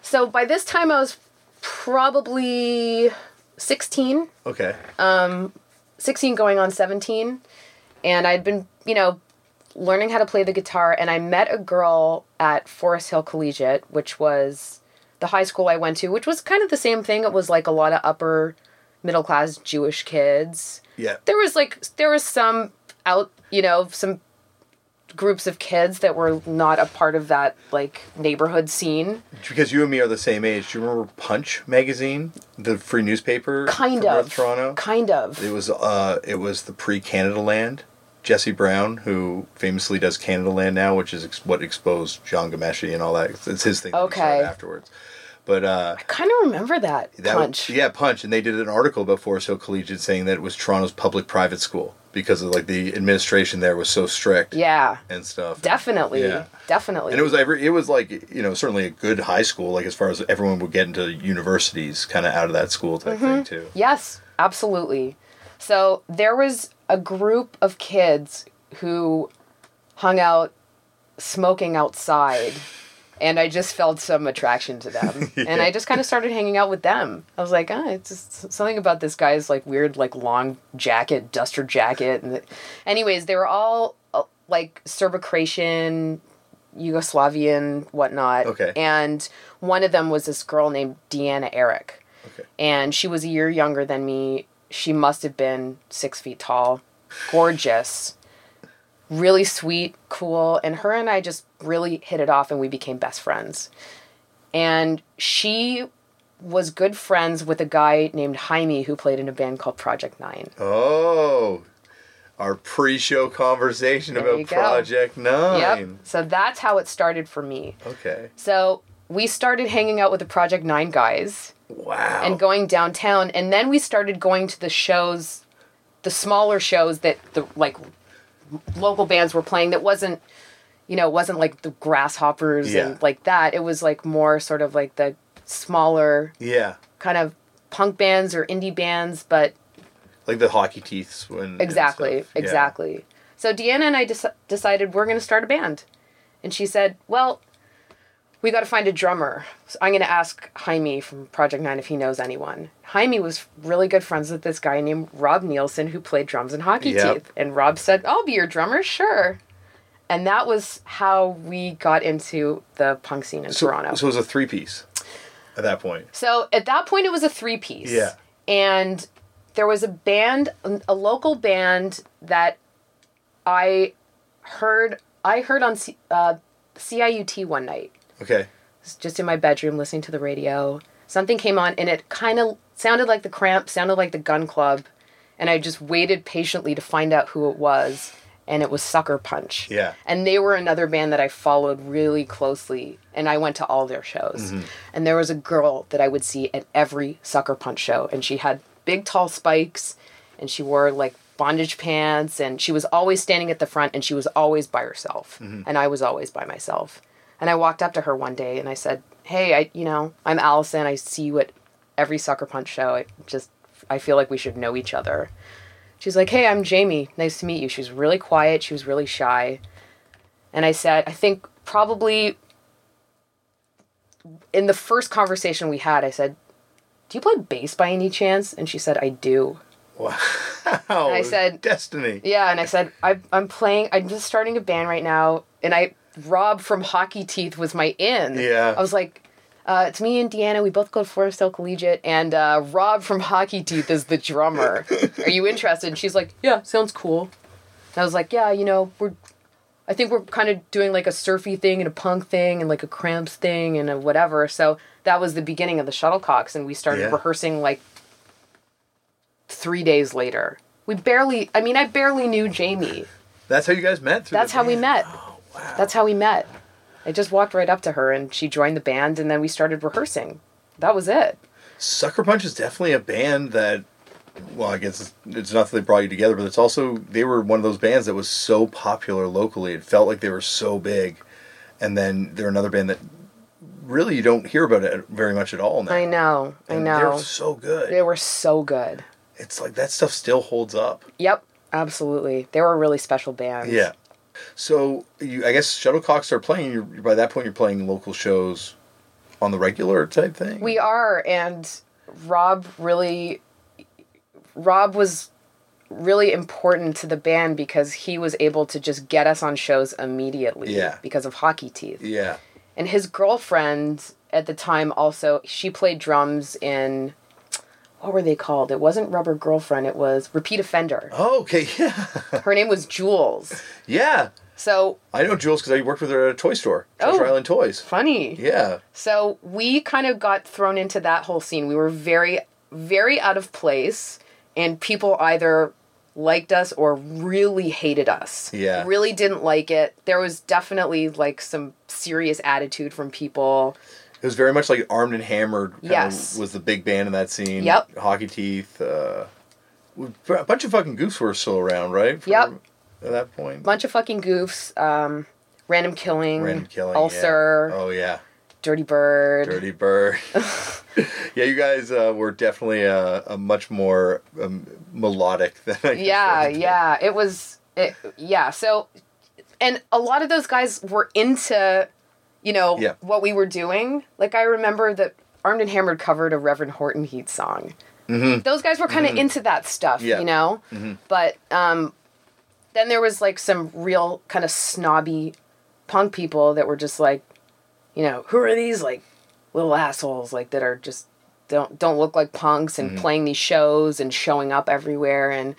so by this time I was probably 16, okay, Um, 16 going on 17, and I'd been, you know, learning how to play the guitar, and I met a girl at Forest Hill Collegiate, which was the high school I went to, which was kind of the same thing. It was like a lot of upper middle class Jewish kids. yeah, There was like there was some out, you know, some groups of kids that were not a part of that like neighborhood scene. because you and me are the same age. Do you remember Punch magazine, the free newspaper? Kind of. Toronto. Kind of. It was uh, it was the pre Canadaland. Jesse Brown, who famously does Canadaland now, which is ex- what exposed Jian Ghomeshi and all that. It's his thing. that he started Okay. Afterwards, but uh, I kind of remember that, that punch. yeah, Punch, and they did an article about Forest Hill Collegiate saying that it was Toronto's public-private school because of like the administration there was so strict Yeah. and stuff. Definitely. Yeah. Definitely. And it was every, it was like you know certainly a good high school like as far as everyone would get into universities kind of out of that school type Mm-hmm. thing too. Yes, absolutely. So there was a group of kids who hung out smoking outside, and I just felt some attraction to them. And I just kind of started hanging out with them. I was like, ah, it's just something about this guy's like weird, like long jacket, duster jacket. And the... anyways, they were all uh, like Serbo-Croatian, Yugoslavian, whatnot. Okay. And one of them was this girl named Deanna Eric Okay. and she was a year younger than me. She must have been six feet tall, gorgeous, really sweet, cool. And her and I just really hit it off and we became best friends. And she was good friends with a guy named Jaime who played in a band called Project Nine. Oh, our pre-show conversation There about. Project Nine. Yep. So that's how it started for me. Okay. So we started hanging out with the Project Nine guys. Wow. and going downtown and then we started going to the shows the smaller shows that the like local bands were playing that wasn't you know wasn't like the grasshoppers Yeah. and like that it was like more sort of like the smaller yeah, kind of punk bands or indie bands but like the hockey teeths when exactly stuff. Yeah. exactly so deanna and i dec- decided we're going to start a band and she said well we got to find a drummer so i'm going to ask jaime from project 9 if he knows anyone jaime was really good friends with this guy named rob nielsen who played drums in hockey Yep. teeth and rob said i'll be your drummer sure and that was how we got into the punk scene in So, toronto so it was a three-piece at that point. so at that point, it was a three piece. Yeah. And there was a band, a local band that I heard. I heard on C, uh, CIUT one night, Okay. just in my bedroom, listening to the radio. Something came on, and it kind of sounded like the cramp, sounded like the Gun Club, and I just waited patiently to find out who it was, and it was Sucker Punch. Yeah. And they were another band that I followed really closely, and I went to all their shows. Mm-hmm. And there was a girl that I would see at every Sucker Punch show, and she had big, tall spikes, and she wore like bondage pants, and she was always standing at the front, and she was always by herself, mm-hmm. and I was always by myself. And I walked up to her one day, and I said, "Hey, I, you know, I'm Allison. I see you at every Sucker Punch show. I just, I feel like we should know each other." She's like, "Hey, I'm Jamie. Nice to meet you." She was really quiet. She was really shy. And I said, "I think probably in the first conversation we had, I said, "Do you play bass by any chance?" And she said, "I do." Wow. I said- destiny. Yeah, and I said, I, "I'm playing. I'm just starting a band right now." And I, Rob from Hockey Teeth was my in. Yeah. I was like, uh, it's me and Deanna. We both go to Forest Hill Collegiate, and uh, Rob from Hockey Teeth is the drummer. Are you interested? And she's like, yeah, sounds cool. And I was like, yeah, you know, we're, I think we're kind of doing like a surfy thing and a punk thing and like a cramps thing and a whatever. So that was the beginning of the Shuttlecocks, and we started Yeah. rehearsing like three days later. We barely, I mean, I barely knew Jamie. That's how you guys met. through That's how we met. Wow. That's how we met. I just walked right up to her and she joined the band and then we started rehearsing. That was it. Sucker Punch is definitely a band that, well, I guess it's, it's not that they brought you together, but it's also they were one of those bands that was so popular locally. It felt like they were so big, and then they're another band that really you don't hear about it very much at all now. I know. I And know. They're so good. They were so good. It's like that stuff still holds up. Yep, absolutely. They were a really special band. Yeah. So you, I guess Shuttlecocks are playing. You're, by that point, you're playing local shows on the regular type thing. We are and Rob really Rob was really important to the band because he was able to just get us on shows immediately Yeah. because of Hockey Teeth. yeah. And his girlfriend at the time also she played drums in what were they called? It wasn't Rubber Girlfriend, it was Repeat Offender. Oh, okay. Yeah. Her name was Jules. yeah. So I know Jules because I worked with her at a toy store, Treasure Oh. Island Toys. funny. Yeah. So we kind of got thrown into that whole scene. We were very, very out of place, and people either liked us or really hated us. Yeah. Really didn't like it. There was definitely like some serious attitude from people. It was very much like Armed and Hammered. Kind Yes. Of was the big band in that scene. Yep. Hockey Teeth. Uh, a bunch of fucking goofs were still around, right? For- Yep. At that point. Bunch of fucking goofs. Um, random killing. Random killing. Ulcer. Yeah. Oh yeah. Dirty Bird. Dirty Bird. yeah, you guys uh, were definitely a, a much more um, melodic than I. yeah yeah it was it, yeah so and a lot of those guys were into you know Yeah. what we were doing like i remember that armed and hammered covered a reverend horton heat song those guys were kind of into that stuff Mm-hmm. Yeah. you know but um then there was like some real kind of snobby punk people that were just like you know who are these like little assholes like that are just don't don't look like punks and Mm-hmm. playing these shows and showing up everywhere and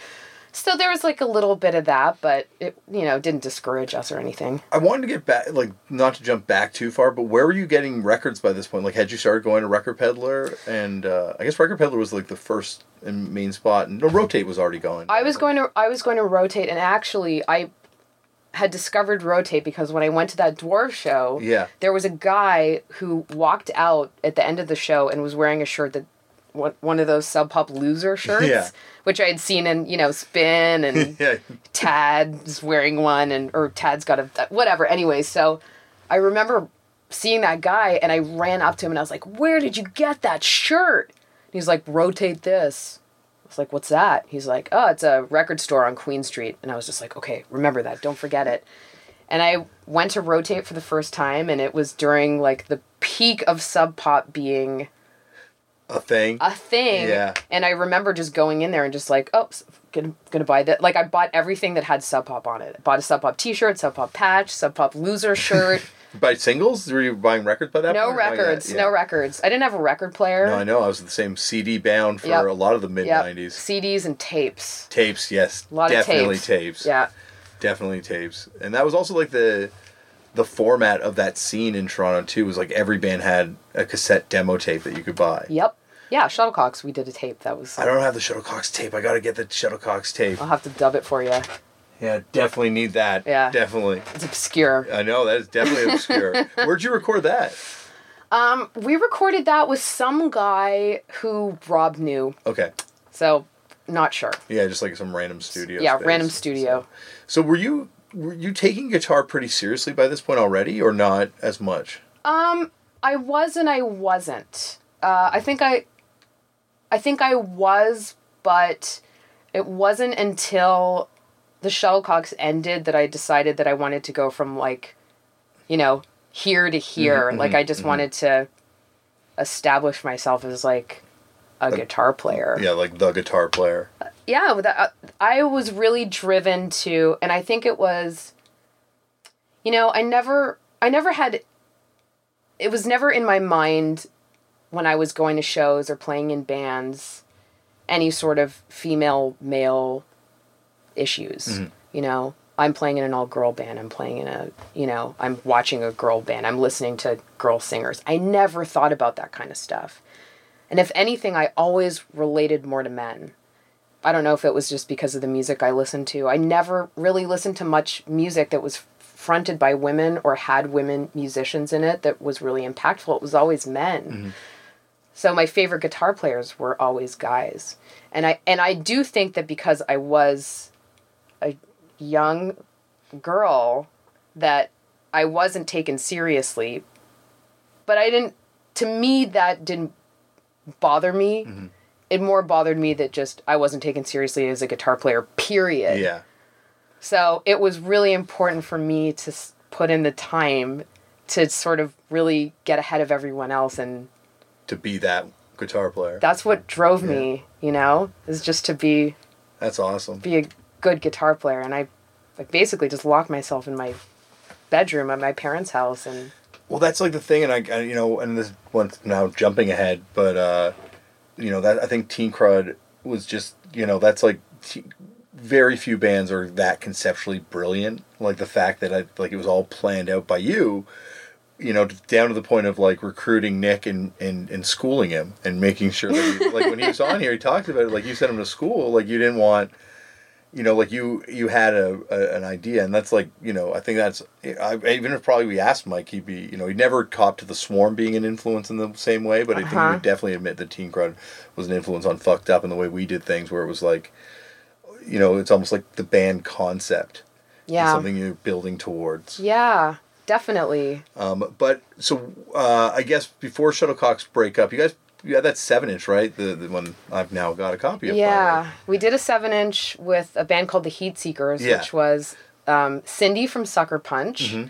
so there was like a little bit of that but it you know didn't discourage us or anything I wanted to get back, like, not to jump back too far, but where were you getting records by this point? Like, had you started going to Record Peddler? And uh, I guess Record Peddler was like the first and main spot, and no, Rotate was already going. i was going to i was going to rotate and actually i had discovered rotate because when i went to that dwarf show Yeah. there was a guy who walked out at the end of the show and was wearing a shirt that one one of those sub pop loser shirts Yeah. which i had seen in you know spin and Yeah. Tad's wearing one, and or Tad's got a whatever. Anyway, so I remember seeing that guy, and I ran up to him, and I was like, "Where did you get that shirt?" And he's like, "Rotate this." I was like, "What's that?" He's like, "Oh, it's a record store on Queen Street." And I was just like, "Okay, remember that. Don't forget it." And I went to Rotate for the first time, and it was during like the peak of Sub Pop being A thing. a thing. Yeah. And I remember just going in there and just like, oh, gonna gonna buy that. Like I bought everything that had Sub Pop on it. I bought a Sub Pop T-shirt, Sub Pop patch, Sub Pop loser shirt. Buy singles? Were you buying records by that no point? Oh, yet? records, Yeah. no records. I didn't have a record player. No, I know. I was the same CD bound for Yep. a lot of the mid Yep. 90s. CDs and tapes. Tapes, yes. A lot definitely of tapes. tapes. Yeah. Definitely tapes. And that was also like the the format of that scene in Toronto too was like every band had a cassette demo tape that you could buy. Yep. Yeah, Shuttlecocks. We did a tape. That was. I don't have the Shuttlecocks tape. I got to get the Shuttlecocks tape. I'll have to dub it for you. Yeah, definitely need that. Yeah. Definitely. It's obscure. I know that is definitely obscure. Where'd you record that? Um, we recorded that with some guy who Rob knew, Okay. so not sure. Yeah, just like some random studio. yeah, space. random studio. So were you were you taking guitar pretty seriously by this point already, or not as much? Um, I was and I wasn't. Uh, I think I, I think I was, but it wasn't until the Shuttlecocks ended that I decided that I wanted to go from like, you know, here to mm-hmm, here. Mm-hmm, like I just mm-hmm. wanted to establish myself as like a guitar player. Yeah, like the guitar player. Uh, yeah with that, uh, i was really driven to and i think it was you know i never i never had it was never in my mind when I was going to shows or playing in bands any sort of female male issues. Mm-hmm. You know, I'm playing in an all girl band. I'm playing in a, you know, I'm watching a girl band. I'm listening to girl singers. I never thought about that kind of stuff. And if anything, I always related more to men. I don't know if it was just because of the music I listened to. I never really listened to much music that was fronted by women or had women musicians in it that was really impactful. It was always men. Mm-hmm. So my favorite guitar players were always guys. And I and I do think that because I was a young girl that I wasn't taken seriously. But I didn't to me that didn't bother me. Mm-hmm. It more bothered me that just I wasn't taken seriously as a guitar player, period. Yeah. So it was really important for me to put in the time to sort of really get ahead of everyone else and To be that guitar player. that's what drove me, you know, is just to be That's awesome. be a good guitar player and I like basically just locked myself in my bedroom at my parents' house and Well, that's like the thing, and I, I you know, and this one's now jumping ahead, but uh, you know that I think Teen Crud was just you know that's like t- very few bands are that conceptually brilliant. Like the fact that I like it was all planned out by you, you know, down to the point of like recruiting Nick and and, and schooling him and making sure that he, like when he was on here, he talked about it. Like you sent him to school, like you didn't want you know, like you you had a, a an idea, and that's like you know, I think that's I, even if probably we asked Mike, he'd be you know, he never copped to the Swarm being an influence in the same way, but I think he Uh-huh. would definitely admit that Teen Crud was an influence on Fucked Up and the way we did things, where it was like, you know, it's almost like the band concept, yeah. something you're building towards. Yeah, definitely. Um, but so uh, I guess before Shuttlecocks break up, you guys. You had that seven inch, right? The, the one I've now got a copy of. by the way. Yeah, we did a seven inch with a band called the Heat Seekers, Yeah. which was um, Cindy from Sucker Punch, Mm-hmm.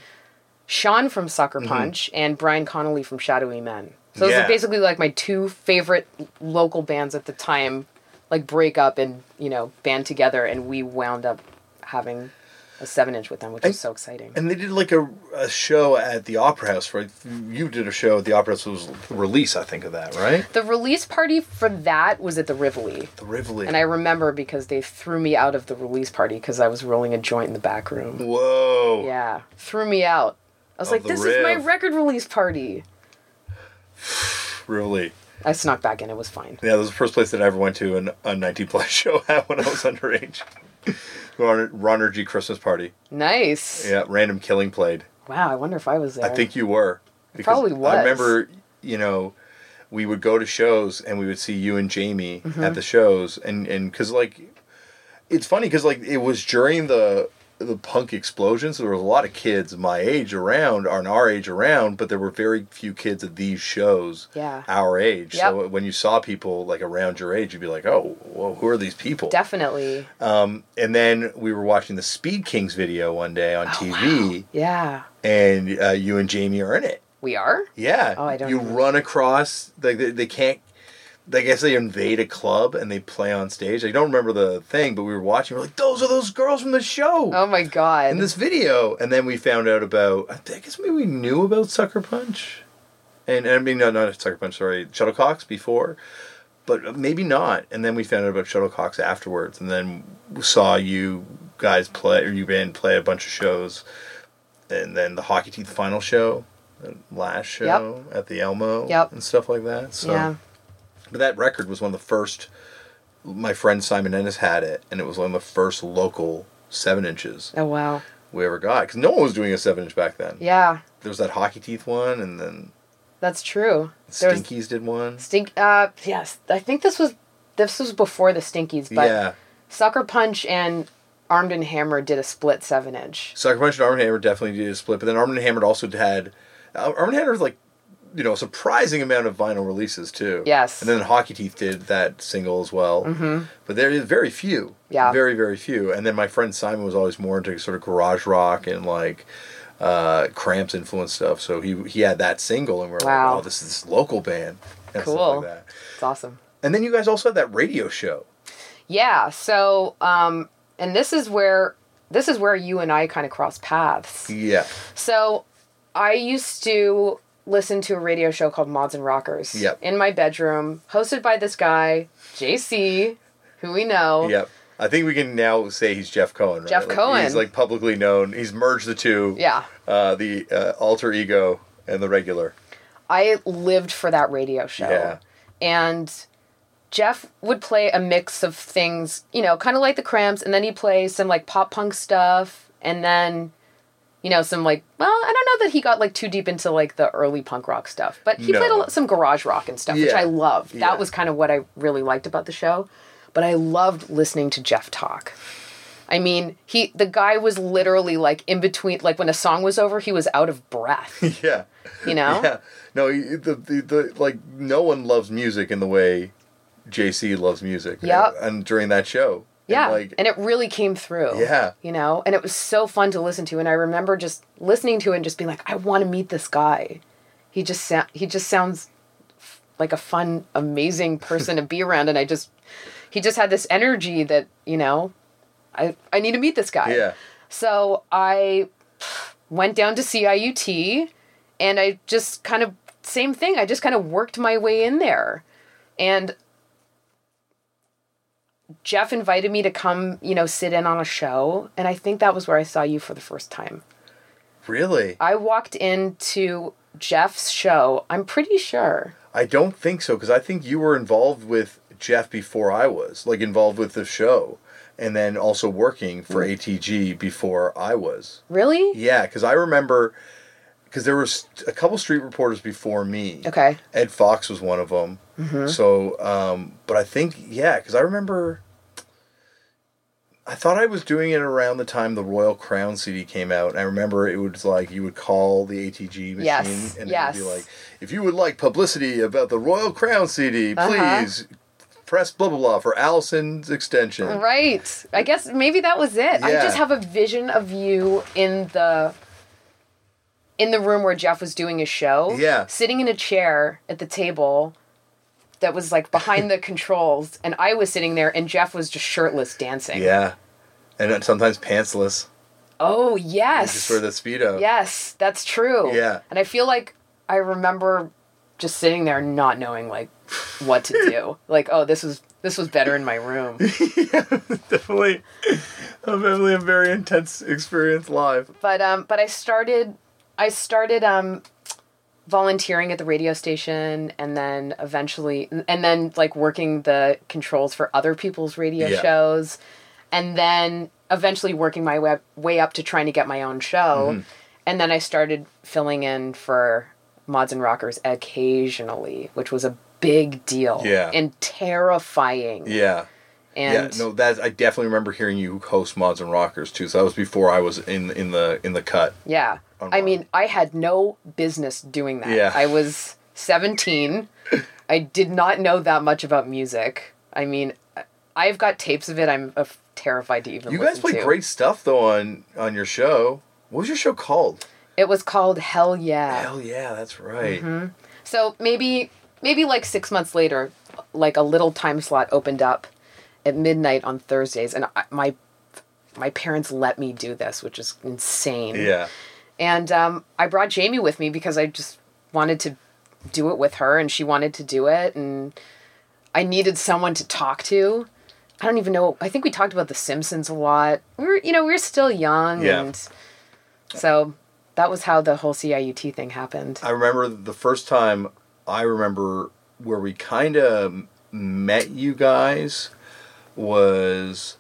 Sean from Sucker Punch, and Brian Connelly from Shadowy Men. So those Yeah. are basically like my two favorite local bands at the time, like break up and you know band together, and we wound up having a seven inch with them, which was so exciting. And they did like a, a show at the Opera House, right? You did a show at the Opera House. It was the release, I think, of that, right? the release party for that was at the Rivoli. The Rivoli. And I remember because they threw me out of the release party because I was rolling a joint in the back room. Whoa. Yeah, threw me out. I was Of like, "This is my record release party." Really. I snuck back in. It was fine. Yeah, that was the first place that I ever went to an, a 19 plus show at when I was underage. Ron, Ron G Christmas party. Nice. Yeah, Random Killing played. Wow. I wonder if I was there. I think you were. Because Probably was. I remember, you know, we would go to shows and we would see you and Jamie Mm-hmm. at the shows, and and because like, it's funny because like it was during the the punk explosion, so there was a lot of kids my age around, or our age around, but there were very few kids at these shows. Yeah. Our age. So when you saw people like around your age, you'd be like, oh, well, who are these people? Definitely. Um, and then we were watching the Speed Kings video one day on Oh, TV, Yeah. and uh, you and Jamie are in it. We are. Yeah. Oh, I don't You know. run across like they, they can't. I guess they invade a club and they play on stage. I don't remember the thing, but we were watching. We're like, those are those girls from the show Oh my god. in this video. And then we found out about. I guess maybe we knew about Sucker Punch, and, and I mean no, not Sucker Punch. Sorry, Shuttlecocks before, but maybe not. And then we found out about Shuttlecocks afterwards, and then saw you guys play or you band play a bunch of shows, and then the Hockey Teeth final show, the last show at the Elmo, Yep. and stuff like that. So, yeah. But that record was one of the first. My friend Simon Ennis had it, and it was one of the first local seven inches Oh wow. we ever got because no one was doing a seven inch back then. Yeah. There was that Hockey Teeth one, and then That's true. Was Stinkies did one. Stink. Uh. Yes. I think this was. This was before the Stinkies, but yeah, Sucker Punch and Armed and Hammer did a split seven inch. Sucker Punch and Arm and Hammer definitely did a split, but then Arm and Hammer also had uh, Arm and Hammer was like you know surprising amount of vinyl releases too. Yes. and then Hockey Teeth did that single as well. Mm-hmm. But there is very few. Yeah. very very few. And then my friend Simon was always more into sort of garage rock and like. Uh, Cramps influenced stuff, so he he had that single, and we're Wow. like, "Oh, this is this local band." And Cool. Stuff like that. It's awesome. And then you guys also had that radio show. Yeah. So, um, and this is where this is where you and I kind of cross paths. Yeah. So, I used to listened to a radio show called Mods and Rockers Yep. in my bedroom, hosted by this guy, JC, who we know. Yep. I think we can now say he's Jeff Cohen. Right? Jeff Like, Cohen. He's like publicly known. He's merged the two. Yeah. Uh, the uh, alter ego and the regular. I lived for that radio show. Yeah. And Jeff would play a mix of things, you know, kind of like the Cramps, and then he'd play some like pop punk stuff, and then, you know, some like, well, I don't know that he got like too deep into like the early punk rock stuff, but he No. played a, some garage rock and stuff, which Yeah. I loved. Yeah. That was kind of what I really liked about the show. But I loved listening to Jeff talk. I mean, he the guy was literally like in between like when a song was over, he was out of breath, yeah. you know? Yeah. No, he- the, the the like no one loves music in the way JC loves music. Yep. And, and during that show. Yeah, And like and it really came through. Yeah. you know, and it was so fun to listen to. And I remember just listening to it and just being like, I want to meet this guy. He just sa- he just sounds f- like a fun, amazing person to be around. And I just he just had this energy that you know, I I need to meet this guy. Yeah. So I went down to CIUT, and I just kind of same thing. I just kind of worked my way in there, and Jeff invited me to come, you know, sit in on a show, and I think that was where I saw you for the first time. really? I walked into Jeff's show. I'm pretty sure. I don't think so because I think you were involved with Jeff before I was, like involved with the show, and then also working for mm. ATG before I was. Really? Yeah, because I remember because there was a couple street reporters before me. Okay. Ed Fox was one of them. So, um, but I think yeah, because I remember. I thought I was doing it around the time the Royal Crown CD came out, and I remember it was like you would call the ATG machine, Yes, and yes. it would be like, if you would like publicity about the Royal Crown CD, Uh-huh. please press blah blah blah for Allison's extension. Right. I guess maybe that was it. I just have a vision of you in the in the room where Jeff was doing his show. Yeah. Sitting in a chair at the table that was like behind the controls and I was sitting there and Jeff was just shirtless dancing. Yeah, and sometimes pantsless, Oh, yes. just for the speedo. Yes, that's true. Yeah. And I feel like I remember just sitting there not knowing like what to do. like, oh, this was this was better in my room. yeah, definitely, definitely a very intense experience live. but um but i started i started um volunteering at the radio station and then eventually and then like working the controls for other people's radio Yeah. shows and then eventually working my way, way up to trying to get my own show Mm-hmm. and then i started filling in for mods and rockers occasionally which was a big deal Yeah. and terrifying Yeah. And yeah, no, that's I definitely remember hearing you host mods and rockers too. So that was before I was in in the in the cut. Yeah. I mean, I had no business doing that. Yeah. I was 17. I did not know that much about music. I mean, I've got tapes of it. I'm uh, terrified to even You guys play to. great stuff though on on your show. What was your show called? It was called Hell Yeah. Hell yeah, that's right. Mm-hmm. So maybe maybe like 6 months later like a little time slot opened up at midnight on Thursdays and I, my my parents let me do this, which is insane. Yeah. And um, I brought Jamie with me because I just wanted to do it with her and she wanted to do it. And I needed someone to talk to. I don't even know. I think we talked about The Simpsons a lot. We are you know, we are still young. Yeah. And so that was how the whole CIUT thing happened. I remember the first time I remember where we kind of met you guys was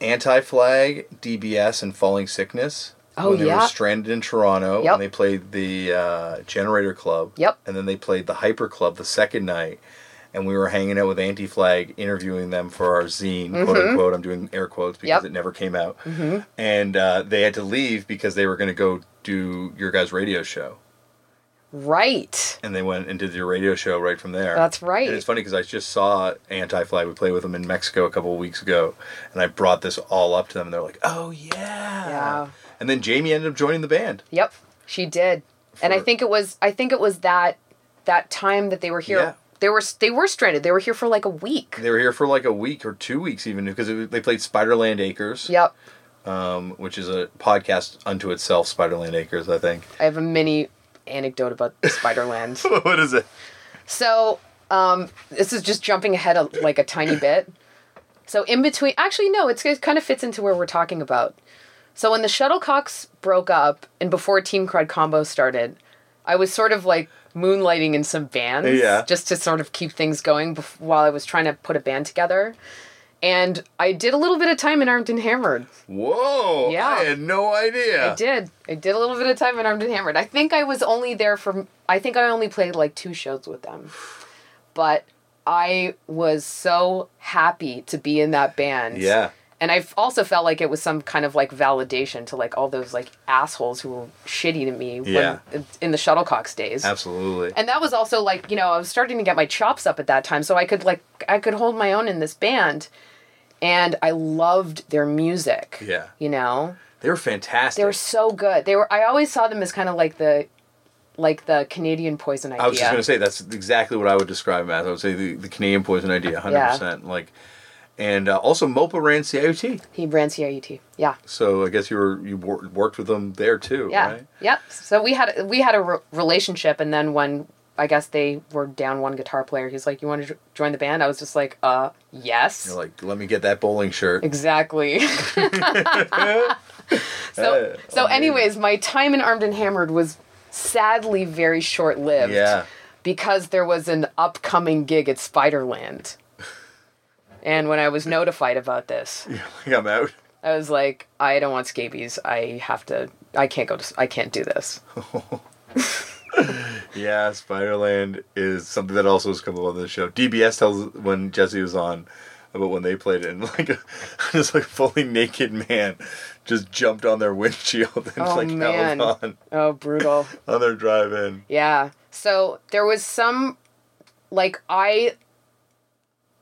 Anti Flag, DBS, and Falling Sickness. Oh, when they yeah. were stranded in Toronto Yep. and they played the uh, Generator Club. Yep. And then they played the Hyper Club the second night. And we were hanging out with Anti Flag, interviewing them for our zine, quote unquote. I'm doing air quotes because Mm-hmm. Yep. it never came out. And uh, they had to leave because they were going to go do your guys' radio show Right. and they went and did your radio show right from there. That's right. And it's funny because I just saw Anti Flag. We played with them in Mexico a couple of weeks ago, and I brought this all up to them, and they're like, "Oh yeah." Yeah. And then Jamie ended up joining the band. Yep. She did. And I think it was I think it was that that time that they were here. Yeah. They were they were stranded. They were here for like a week. They were here for like a week or two weeks, even because it, they played Spiderland Acres, Yep. um, which is a podcast unto itself. Spiderland Acres, I think. I have a mini anecdote about Spiderland. what is it? So, um, this is just jumping ahead a, like a tiny bit. So, in between, actually, no, it's, it kind of fits into where we're talking about. So, when the Shuttlecocks broke up and before Teen Crud Combo started, I was sort of like moonlighting in some bands Yeah. just to sort of keep things going bef- while I was trying to put a band together. And I did a little bit of time in Armed and Hammered. Whoa! Yeah. I had no idea. I did. I did a little bit of time in Armed and Hammered. I think I was only there for. I think I only played like two shows with them, but I was so happy to be in that band. Yeah. And I also felt like it was some kind of like validation to like all those like assholes who were shitty to me Yeah. when, in the Shuttlecocks days. Absolutely. And that was also like, you know, I was starting to get my chops up at that time, so I could like I could hold my own in this band. And I loved their music. Yeah. You know? They were fantastic. They were so good. They were. I always saw them as kind of like the, like the Canadian Poison idea. I was just gonna say that's exactly what I would describe them as. I would say the, the Canadian poison idea, hundred percent. Like, and uh, also Mopa ran CIUT, he ran CIUT. Yeah. so I guess you were you wor- worked with them there too, Yeah. right? Yep. So we had we had a re- relationship, and then when I guess they were down one guitar player, he's like, "You want to join the band?" I was just like, "Uh, yes." You're like, let me get that bowling shirt. Exactly. so, Uh, so, amazing. anyways, my time in Armed and Hammered was sadly very short lived. Yeah. Because there was an upcoming gig at Spiderland. And when I was notified about this, Like, I'm out. I was like, I don't want scabies. I have to. I can't go to. I can't do this. Yeah, Spiderland is something that also has come up on this show. DBS tells when Jesse was on about when they played it, and like a this like fully naked man just jumped on their windshield and Oh, like man. held on Oh, brutal. on their drive in. Yeah. So there was some like I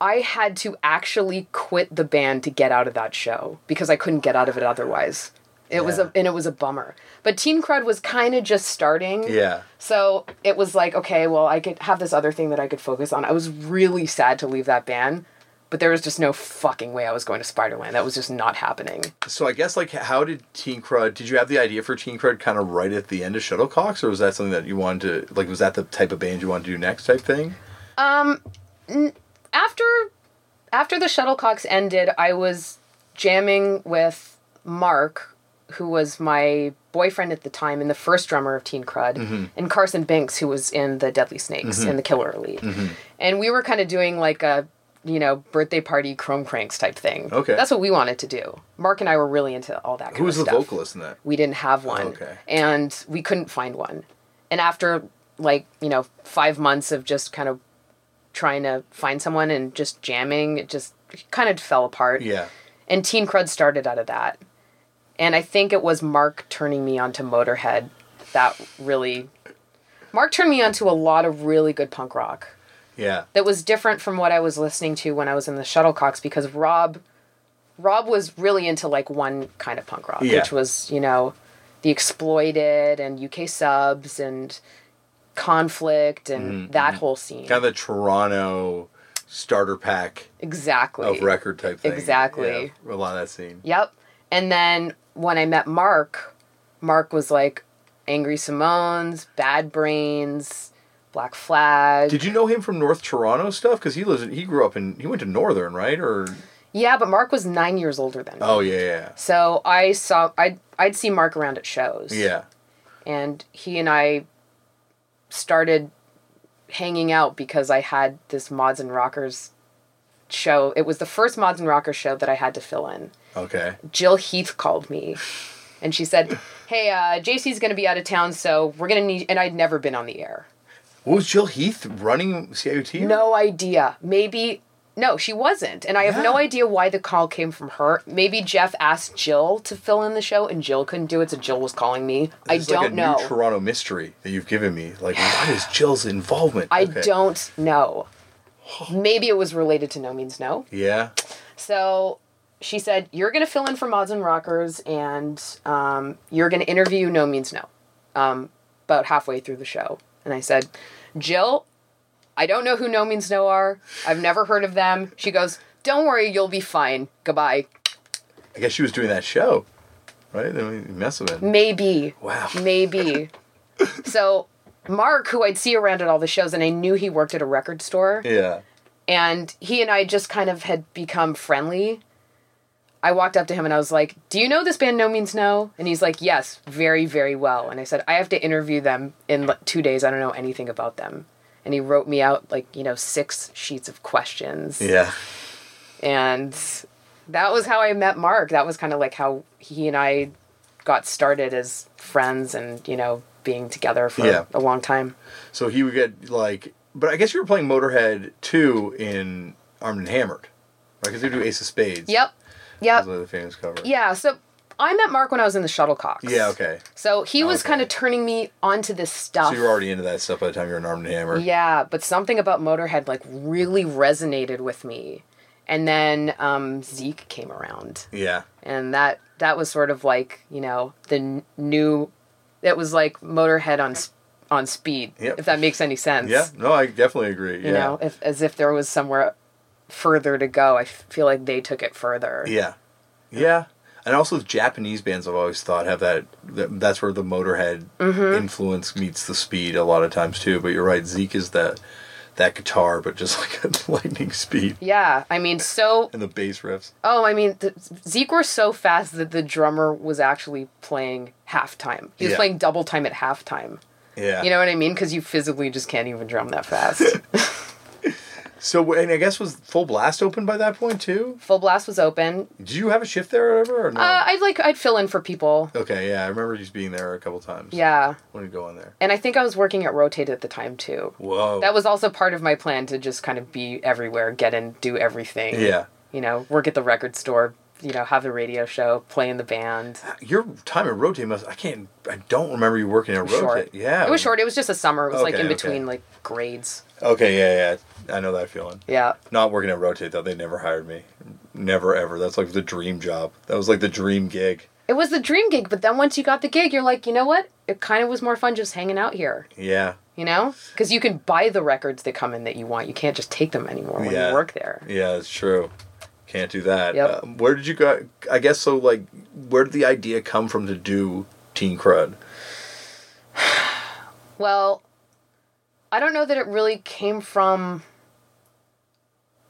I had to actually quit the band to get out of that show because I couldn't get out of it otherwise. It was a and it was a bummer. But Teen Crud was kind of just starting. Yeah. So it was like, okay, well, I could have this other thing that I could focus on. I was really sad to leave that band, but there was just no fucking way I was going to Spiderland. That was just not happening. So I guess like how did Teen Crud? Did you have the idea for Teen Crud kind of right at the end of Shuttlecocks, or was that something that you wanted to like? Was that the type of band you wanted to do next, type thing? Um after after the shuttlecocks ended i was jamming with mark who was my boyfriend at the time and the first drummer of teen crud mm-hmm. and carson binks who was in the deadly snakes mm-hmm. and the killer elite. Mm-hmm. And we were kind of doing like a you know birthday party chrome cranks type thing. Okay. that's what we wanted to do. Mark and i were really into all that kind Who was the stuff. vocalist in that? we didn't have one. Okay. and we couldn't find one. And after like you know five months of just kind of trying to find someone and just jamming it just kind of fell apart. Yeah. and teen crud started out of that and i think it was mark turning me onto motorhead that really mark turned me onto a lot of really good punk rock Yeah. that was different from what I was listening to when I was in the Shuttlecocks because Rob Rob was really into like one kind of punk rock, Yeah. which was, you know, the exploited and UK subs and conflict and mm-hmm, that mm-hmm. whole scene. Kind of the Toronto starter pack exactly. of record type thing. Exactly. Yeah, a lot of that scene. Yep. And then when I met Mark, Mark was like Angry Samoans, Bad Brains, Black Flag. Did you know him from North Toronto stuff? Because he lives, in, he grew up in, he went to Northern, right? Or yeah, but Mark was nine years older than me. oh yeah, yeah, So I saw I'd I'd see Mark around at shows. yeah. And he and I started hanging out because I had this Mods and Rockers show. It was the first Mods and Rockers show that I had to fill in. Okay. Jill Heath called me and she said, Hey, uh, JC's gonna be out of town, so we're gonna need and I'd never been on the air. What was Jill Heath running CIUT? No idea. Maybe no, she wasn't. And I have no idea why the call came from her. Maybe Jeff asked Jill to fill in the show and Jill couldn't do it, so Jill was calling me. I It's don't like a know. New Toronto mystery that you've given me. Like, what is Jill's involvement? I Okay. don't know. Maybe it was related to No Means No. Yeah. So she said, You're going to fill in for Mods and Rockers and um, you're going to interview No Means No um, about halfway through the show. And I said, Jill, I don't know who No Means No are. I've never heard of them. She goes, Don't worry, you'll be fine. Goodbye. I guess she was doing that show, right? Mean, mess with it. Maybe. Wow. Maybe. so Mark, who I'd see around at all the shows, and I knew he worked at a record store, Yeah. and he and I just kind of had become friendly. I walked up to him and I was like, "Do you know this band No Means No?" And he's like, "Yes, very, very well." And I said, "I have to interview them in like, two days. I don't know anything about them." And he wrote me out like you know six sheets of questions, Yeah. and that was how I met Mark. That was kind of like how he and I got started as friends, and you know being together for Yeah. a long time. So he would get like, but I guess you were playing Motorhead too in Armed and Hammered, right? Because they do Ace of Spades. Yep, yep, Those are the famous cover. yeah. So I met Mark when I was in the Shuttlecocks. Yeah. Okay. So he was Okay. kind of turning me onto this stuff. So you were already into that stuff by the time you were in Armed and Hammered. Yeah, but something about Motorhead like really resonated with me. And then um, Zeke came around, Yeah. and that that was sort of like you know the n- new. It was like Motorhead on s- on speed, Yep. if that makes any sense. Yeah. No, I definitely agree. You yeah. know, if as if there was somewhere further to go. I feel like they took it further. Yeah. Yeah. And also Japanese bands I've always thought have that, that that's where the Motorhead Mm-hmm. influence meets the speed a lot of times too. But you're right, Zeke is that that guitar, but just like a lightning speed. Yeah, I mean, so And the bass riffs. Oh, I mean, the, Zeke were so fast that the drummer was actually playing halftime. He was Yeah. playing double time at halftime. Yeah. You know what I mean? Because you physically just can't even drum that fast. So and I guess was Full Blast open by that point too? Full Blast was open. Did you have a shift there or whatever? Or no? Uh, I'd like I'd fill in for people. okay, yeah, I remember just being there a couple times. Yeah, When you go in there. and I think I was working at Rotate at the time too. Whoa. That was also part of my plan to just kind of be everywhere, get in, do everything. Yeah. You know, work at the record store. You know, have the radio show, play in the band. Your time at Rotate must I can't I don't remember you working at Rotate. Short. Yeah. It was short. It was just a summer. It was like Okay, in okay. between like grades. Okay, yeah, yeah. I know that feeling. Yeah. Not working at Rotate though, they never hired me. Never ever. That's like the dream job. That was like the dream gig. It was the dream gig, but then once you got the gig, you're like, you know what? It kind of was more fun just hanging out here, Yeah. you know? Because you can buy the records that come in that you want. You can't just take them anymore when Yeah. you work there. Yeah, it's true. Can't do that. Yep. Um, where did you go? I guess so. Like, where did the idea come from to do Teen Crud? Well, I don't know that it really came from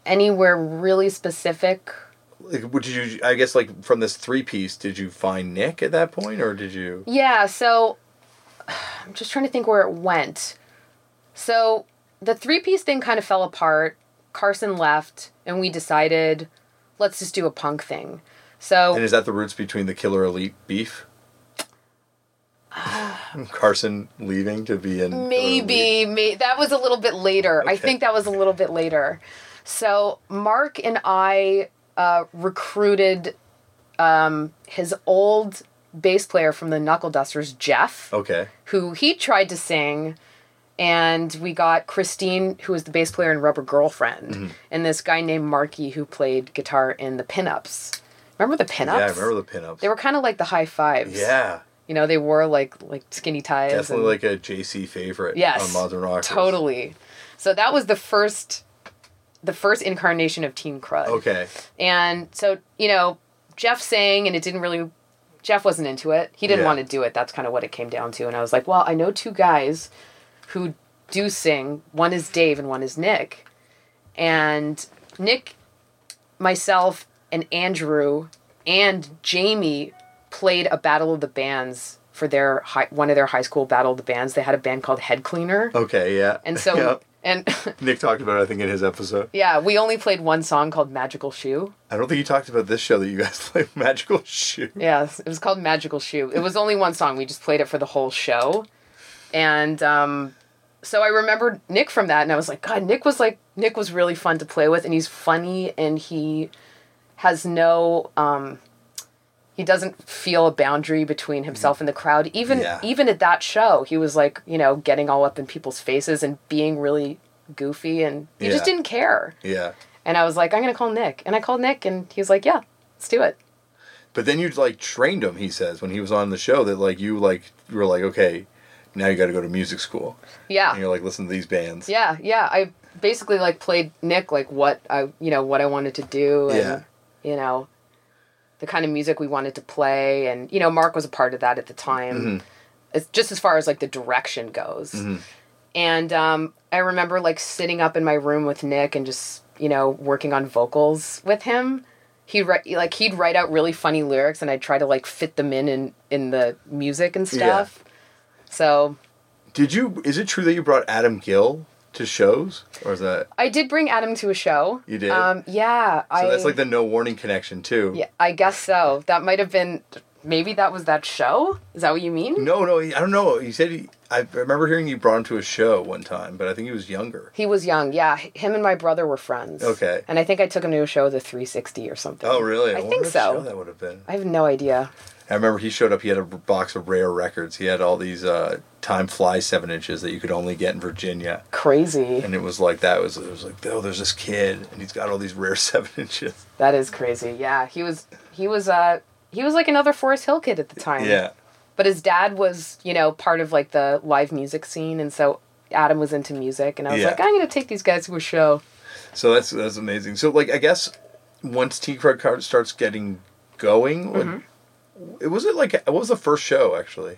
anywhere really specific. Like, did you? I guess like from this three piece, did you find Nick at that point, or did you? Yeah, so I'm just trying to think where it went. So the three piece thing kind of fell apart. Carson left, and we decided, let's just do a punk thing. So And is that the roots between the Killer Elite beef? Carson leaving to be in Maybe, may, that was a little bit later. I think that was a little bit later. So Mark and I uh, recruited um, his old bass player from the Knuckle Dusters, Jeff, Okay. who he tried to sing. And we got Christine, who was the bass player in Rubber Girlfriend, Mm-hmm. and this guy named Marky, who played guitar in the Pinups. Remember the Pinups? Yeah, I remember the pinups. They were kind of like the high fives. Yeah, You know, they wore like like skinny ties. definitely and- like a JC favorite. Yes. on Mods and Rockers. Totally. So that was the first the first incarnation of Teen Crud. Okay. And so, you know, Jeff sang and it didn't really Jeff wasn't into it. He didn't Yeah. want to do it. That's kind of what it came down to. And I was like, well, I know two guys who do sing. One is Dave and one is Nick. And Nick, myself, and Andrew and Jamie played a battle of the bands for their high, one of their high school battle of the bands. They had a band called Head Cleaner. Okay. Yeah. And so Yeah. and Nick talked about it, I think, in his episode. yeah, we only played one song called Magical Shoe. I don't think you talked about this show that you guys play Magical Shoe. Yeah, it was called Magical Shoe. It was only one song. We just played it for the whole show. And um so I remembered Nick from that and I was like, God, Nick was like Nick was really fun to play with and he's funny and he has no um he doesn't feel a boundary between himself and the crowd. Even Yeah. even at that show, he was like, you know, getting all up in people's faces and being really goofy and he just didn't care. Yeah. And I was like, I'm gonna call Nick. And I called Nick and he was like, Yeah, let's do it. But then you like trained him. He says when he was on the show that like you like you were like okay, now you got to go to music school. Yeah. And you're like listen to these bands. Yeah, yeah. I basically like played Nick like what I you know what I wanted to do and Yeah. you know the kind of music we wanted to play and you know Mark was a part of that at the time. Mm-hmm. it's just as far as like the direction goes. Mm-hmm. And um, I remember like sitting up in my room with Nick and just you know working on vocals with him. He'd write like he'd write out really funny lyrics, and I'd try to like fit them in in in the music and stuff. So Did you? Is it true that you brought Adam Gill to shows, or is that? I did bring Adam to a show. You did? Um, yeah. So I, that's like the no warning connection too. Yeah, I guess so. That might have been. Maybe that was that show. Is that what you mean? No, no, I don't know. He said he. I remember hearing you brought him to a show one time, but I think he was younger. He was young. Yeah, him and my brother were friends. Okay. And I think I took him to a show, the 360 or something. Oh, really? I wonder think so. that would have been. I have no idea. I remember he showed up. He had a box of rare records. He had all these uh, Time Fly seven inches that you could only get in Virginia, Crazy. and it was like that. It was it was like oh, there's this kid, and he's got all these rare seven inches. That is crazy. Yeah, he was. He was. Uh, he was like another Forest Hill kid at the time. Yeah, But his dad was, you know, part of like the live music scene, and so Adam was into music, and I was Yeah. like, I'm gonna take these guys to a show. so that's that's amazing. So like I guess once Teen Crud starts getting going, like, Mm-hmm. It was it like what was the first show actually?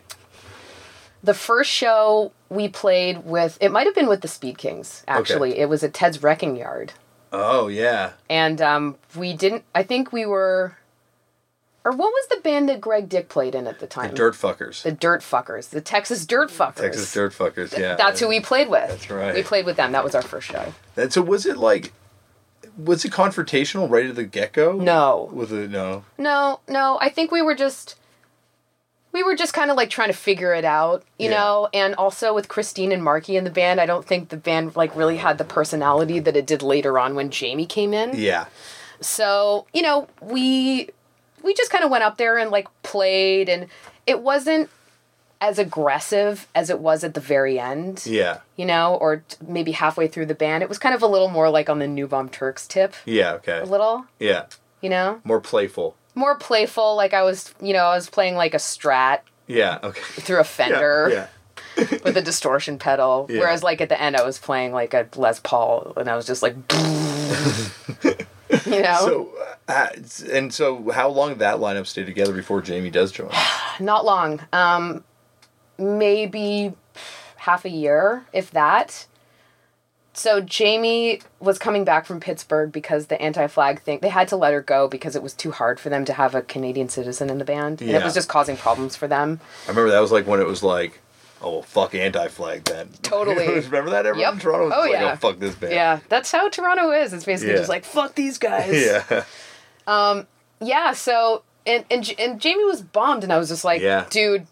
The first show we played with, it might have been with the Speed Kings. Actually, it was at Ted's Wrecking Yard. Oh yeah, and um, we didn't. I think we were, or what was the band that Greg Dick played in at the time? the Dirt Fuckers, The Dirt Fuckers, the Texas Dirt Fuckers. Texas Dirt Fuckers. Yeah, That's who we played with. That's right. We played with them. That was our first show. And so was it like, was it confrontational right at the get go? No, Was it no? no, no. I think we were just. We were just kind of like trying to figure it out, you Yeah. know, and also with Christine and Marky in the band, I don't think the band like really had the personality that it did later on when Jamie came in. Yeah. So, you know, we we just kind of went up there and like played and it wasn't as aggressive as it was at the very end. Yeah. You know, or t- maybe halfway through the band. It was kind of a little more like on the New Bomb Turks tip. Yeah. Okay. A little, Yeah. you know? More playful. More playful, like I was, you know, I was playing like a strat Yeah. Okay. through a Fender Yeah. with a distortion pedal. Yeah. Whereas like at the end I was playing like a Les Paul and I was just like you know? So, uh, and so, how long did that lineup stay together before Jamie does join? Not long. Um, maybe half a year, if that. So Jamie was coming back from Pittsburgh because the anti-flag thing. They had to let her go because it was too hard for them to have a Canadian citizen in the band, and it was just causing problems for them. I remember that was like when it was like, oh, well, fuck anti-flag then. Totally. remember that? Everyone Yep. in Toronto was Oh, like, yeah. oh, fuck this band. Yeah, that's how Toronto is. It's basically Yeah. just like fuck these guys. Yeah. Um. Yeah. So and and and Jamie was bummed, and I was just like, Yeah. dude,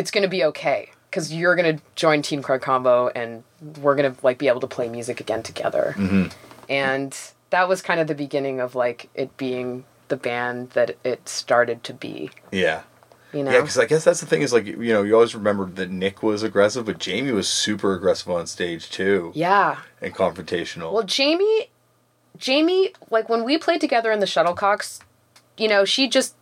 it's gonna be okay because you're gonna join Teen Crud Combo, and we're gonna like be able to play music again together. Mm-hmm. And that was kind of the beginning of like it being the band that it started to be. Yeah. You know. Yeah, because I guess that's the thing is like you know you always remember that Nick was aggressive, but Jamie was super aggressive on stage too yeah. and confrontational. Well, Jamie, Jamie, like when we played together in the shuttlecocks, you know, she just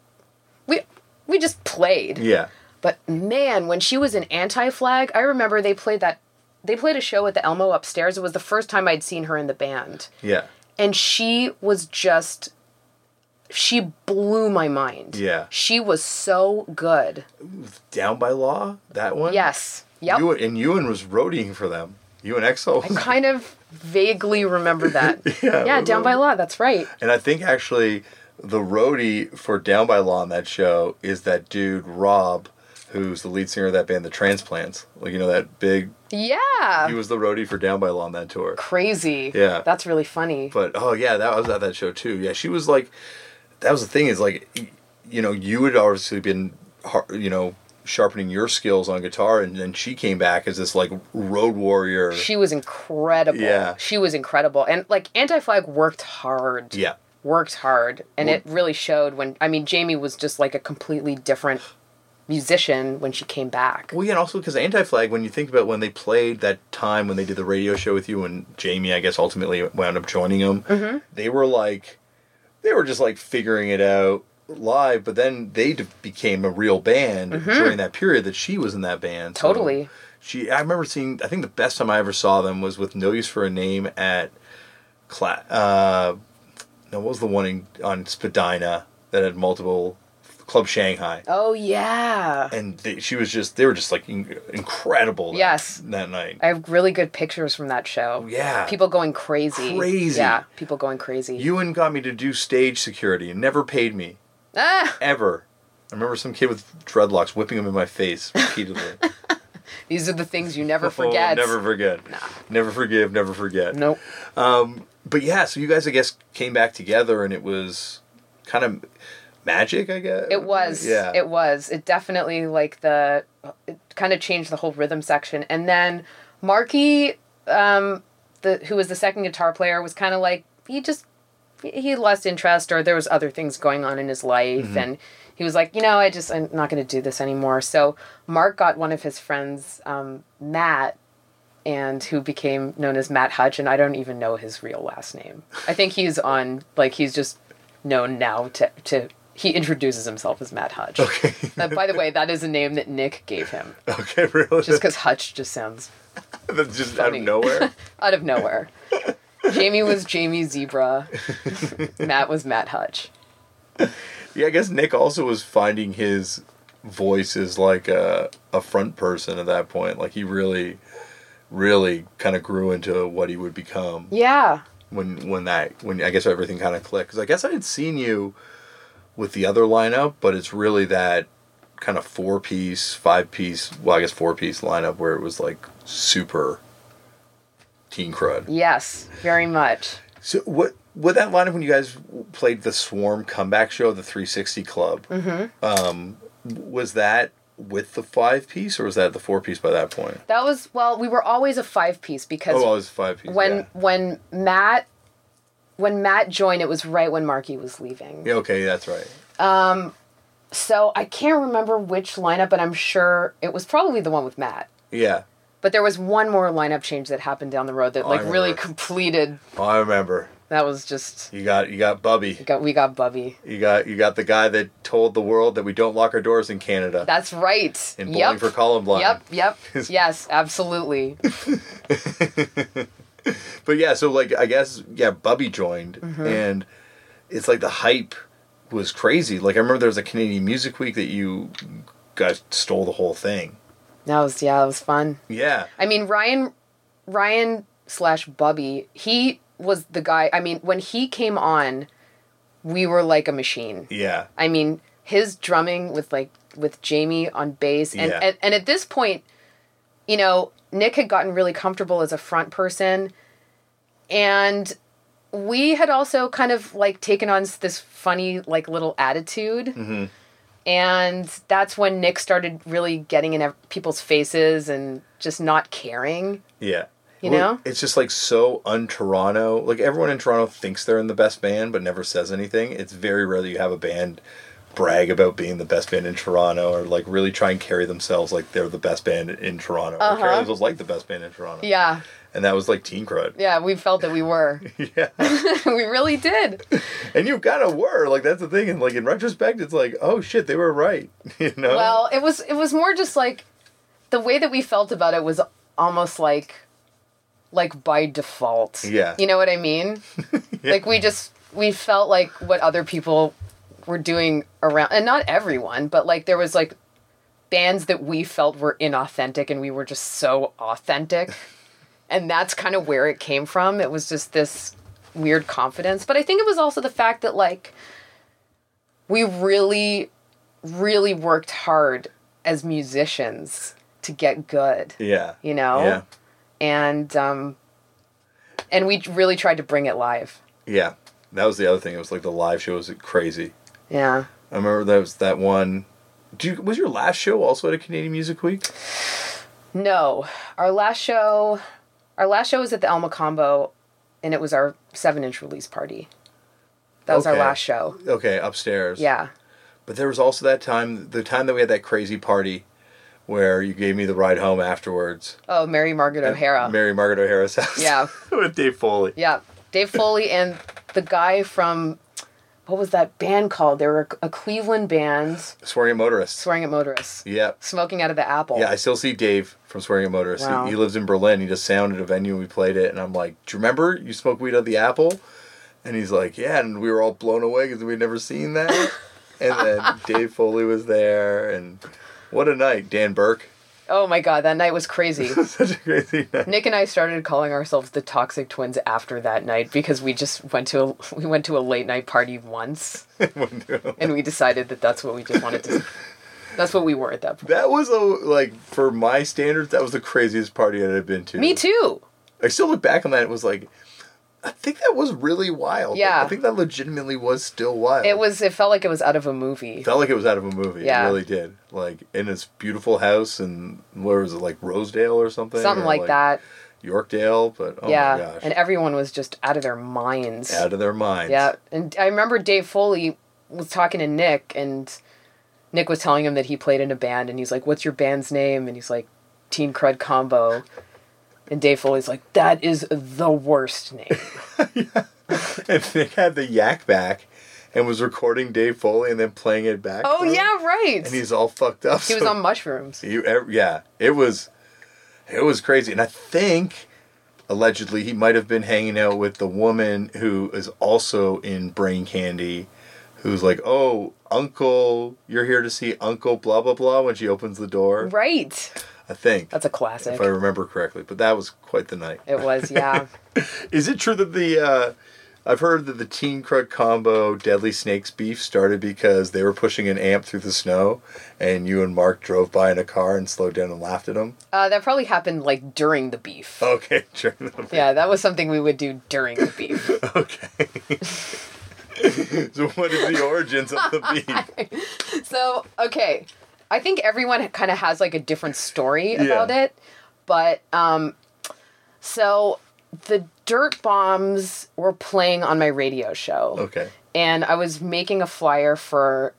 we we just played. yeah, But man, when she was in Anti Flag, I remember they played that. They played a show at the Elmo upstairs. It was the first time I'd seen her in the band, yeah, and she was just. She blew my mind. Yeah. She was so good. Down by Law, that one. Yes. Yep. Ewan, and Ewan was roadieing for them. Ewan Exo. I kind of vaguely remember that. Yeah, Yeah, Down by Law. That's right. And I think actually the roadie for Down by Law on that show is that dude Rob, who's the lead singer of that band, The Transplants. Like you know that big. Yeah. He was the roadie for Down by Law on that tour. Crazy. Yeah. That's really funny. But oh yeah, that was at that show too. Yeah, she was like, that was the thing is like, you know, you had obviously been, you know, sharpening your skills on guitar, and then she came back as this like road warrior. She was incredible. Yeah. She was incredible. And like Anti Flag worked hard. yeah, Worked hard. And Well- it really showed when I mean Jamie was just like a completely different musician when she came back. Well, yeah, and also because Anti Flag, when you think about when they played that time when they did the radio show with you, and Jamie, I guess, ultimately wound up joining them, Mm-hmm. they were like, they were just like figuring it out live, but then they d- became a real band during that period that she was in that band. So Mm-hmm. Totally. she, I remember seeing, I think the best time I ever saw them was with No Use for a Name at, Cla- uh, no, what was the one in, on Spadina that had multiple Club Shanghai. Oh yeah. And they, she was just, they were just like in, incredible. that- Yes. That night. I have really good pictures from that show. Yeah. People going crazy. Crazy. Yeah. People going crazy. Ewan got me to do stage security and never paid me. ah, Ever. I remember some kid with dreadlocks whipping him in my face repeatedly. these are the things you never Oh, forget. never forget. Never forgive, never forget. Nope. But yeah, so you guys, I guess, came back together and it was kind of magic, I guess. It was. Yeah. It was. It definitely like the it kind of changed the whole rhythm section. And then Marky, um, the who was the second guitar player, was kind of like he just he lost interest or there was other things going on in his life Mm-hmm. and he was like, you know, I just I'm not going to do this anymore. So Mark got one of his friends, um, Matt, and who became known as Matt Hutch, and I don't even know his real last name. I think he's on like he's just known now to to he introduces himself as Matt Hutch. Okay. Uh, by the way, that is a name that Nick gave him, okay, really? just because Hutch just sounds That's just out of nowhere. out of nowhere. Jamie was Jamie Zebra. Matt was Matt Hutch. yeah, I guess Nick also was finding his voice as like a, a front person at that point. Like he really, really kind of grew into what he would become Yeah. when when that when I guess everything kind of clicked. Because I guess I had seen you with the other lineup, but it's really that kind of four piece, five piece, well, I guess four piece lineup where it was like super teen crud. Yes, very much. So what with that lineup when you guys played the Swarm comeback show, the 360 Club, Mm-hmm. um, was that with the five piece or was that the four piece by that point? That was well, we were always a five piece because Oh, it was five piece. when yeah. when Matt when Matt joined, it was right when Marky was leaving. Yeah, okay, that's right. Um, So I can't remember which lineup, but I'm sure it was probably the one with Matt. Yeah, But there was one more lineup change that happened down the road that Oh, I like really remember. completed. oh, I remember. That was just You got you got Bubby. got we got Bubby. You got you got the guy that told the world that we don't lock our doors in Canada. That's right. in Bowling yep. for Columbine. Yep. Yep. yes. Absolutely. But yeah, so like I guess yeah, Bubby joined Mm-hmm. and it's like the hype was crazy. Like I remember there was a Canadian Music Week that you guys stole the whole thing. That was yeah. That was fun. Yeah. I mean, Ryan, Ryan slash Bubby, he was the guy. I mean, when he came on, we were like a machine. Yeah. I mean, his drumming with like with Jamie on bass, and Yeah. and, and at this point, you know, Nick had gotten really comfortable as a front person, and we had also kind of like taken on this funny like little attitude. Mm-hmm. And that's when Nick started really getting in people's faces and just not caring. Yeah. You Well, know? It's just like so un-Toronto. Like everyone in Toronto thinks they're in the best band, but never says anything. It's very rare that you have a band brag about being the best band in Toronto, or like really try and carry themselves like they're the best band in Toronto, or carry Uh-huh. themselves like the best band in Toronto. Yeah. And that was like Teen Crud. Yeah, we felt that we were. Yeah. we really did. and you kind of were like that's the thing. And like in retrospect, it's like oh shit, they were right. you know. Well, it was it was more just like the way that we felt about it was almost like like by default. Yeah. You know what I mean? Yeah. Like we just we felt like what other people were doing around and not everyone, but like there was like bands that we felt were inauthentic and we were just so authentic. and that's kind of where it came from. It was just this weird confidence, but I think it was also the fact that like we really really worked hard as musicians to get good, yeah. you know? Yeah. And um and we really tried to bring it live. Yeah. That was the other thing. It was like the live show was crazy. Yeah. I remember that was that one. Do you, was your last show also at a Canadian Music Week? No, our last show, our last show was at the El Mocambo, and it was our seven-inch release party. That was our last show. Okay, upstairs. Yeah. But there was also that time, the time that we had that crazy party, where you gave me the ride home afterwards. Oh, Mary Margaret O'Hara. Mary Margaret O'Hara's house. Yeah. with Dave Foley. yeah. Dave Foley and the guy from what was that band called? They were a, Cleveland band, Swearing at Motorists. Swearing at Motorists, Yep. smoking out of the apple. Yeah, I still see Dave from Swearing at Motorists. Wow. He, he lives in Berlin. He just sounded a venue and we played it. And I'm like, Do you remember you smoked weed out of the apple? And he's like, Yeah. And we were all blown away because we'd never seen that. and then Dave Foley was there, and what a night! Dan Burke, Oh my god, that night was crazy. such a crazy night. Nick and I started calling ourselves the Toxic Twins after that night because we just went to a, we went to a late night party once and we decided that that's what we just wanted to that's what we were at that point. that was a like for my standards, that was the craziest party I'd have been to. Me too. I still look back on that. It was like, I think that was really wild. Yeah. I think that legitimately was still wild. It was it felt like it was out of a movie. It felt like it was out of a movie. Yeah. It really did. Like in this beautiful house and where was it like Rosedale or something? Something Or, like that. Yorkdale, but oh yeah. my gosh. And everyone was just out of their minds. out of their minds. Yeah, and I remember Dave Foley was talking to Nick, and Nick was telling him that he played in a band, and he's like, "What's your band's name?" And he's like, "Teen Crud Combo." And Dave Foley's like, "That is the worst name." yeah. And Nick had the Yak Bak and was recording Dave Foley and then playing it back. oh yeah, right. And he's all fucked up. he was on mushrooms. You, er, yeah, it was, it was crazy, and I think allegedly he might have been hanging out with the woman who is also in Brain Candy, who's like, "Oh, Uncle, you're here to see Uncle blah blah blah." When she opens the door, Right. I think That's a classic. if I remember correctly. But that was quite the night. It was, yeah. Is it true that the uh, I've heard that the Teen Crud combo Deadly Snakes beef started because they were pushing an amp through the snow, and you and Mark drove by in a car and slowed down and laughed at them. uh, that probably happened like during the beef. Okay, sure. Yeah, that was something we would do during the beef. Okay. so what is the origins of the beef? So, okay. I think everyone kind of has like a different story Yeah. about it. But um so the Dirt Bombs were playing on my radio show. Okay. And I was making a flyer for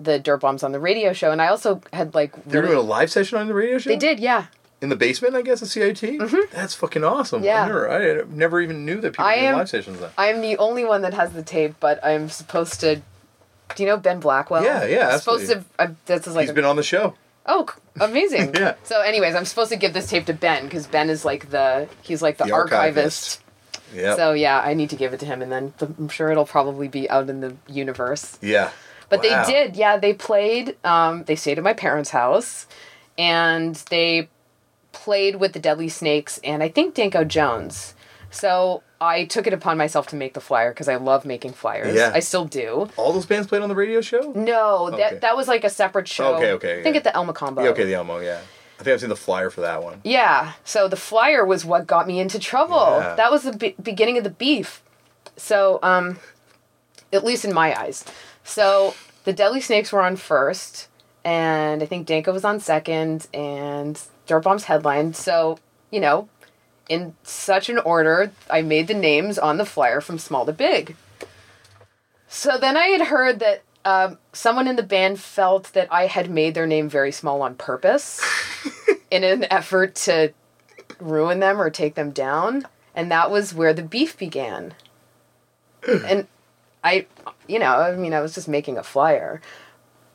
the Dirt Bombs on the radio show and I also had like They're really- doing a live session on the radio show. They did, yeah. in the basement, I guess, at CIUT. Mm-hmm. That's fucking awesome. Yeah. I never, I never even knew that people I did am- live sessions. Then. I am the only one that has the tape, but I'm supposed to do you know Ben Blackwell? Yeah, yeah, I'm supposed to. I, this is like He's a- been on the show. Oh, amazing. Yeah. So, anyways, I'm supposed to give this tape to Ben because Ben is like the he's like the, The archivist. archivist. Yeah. So yeah, I need to give it to him, and then th- I'm sure it'll probably be out in the universe. yeah. But Wow. they did, yeah. They played. Um, they stayed at my parents' house, and they played with the Deadly Snakes and I think Danko Jones. So I took it upon myself to make the flyer because I love making flyers. Yeah. I still do. All those bands played on the radio show. No, Okay. that that was like a separate show. Okay, okay, I think yeah. at the El Mocambo. Yeah, okay, the Elmo. Yeah. I think I've seen the flyer for that one. Yeah. So the flyer was what got me into trouble. Yeah. That was the be- beginning of the beef. So, um, at least in my eyes. So the Deadly Snakes were on first, and I think Danko was on second, and Dirt Bombs headlined. So, you know, in such an order, I made the names on the flyer from small to big. So then I had heard that um, someone in the band felt that I had made their name very small on purpose in an effort to ruin them or take them down. And that was where the beef began. And I, you know, I mean, I was just making a flyer,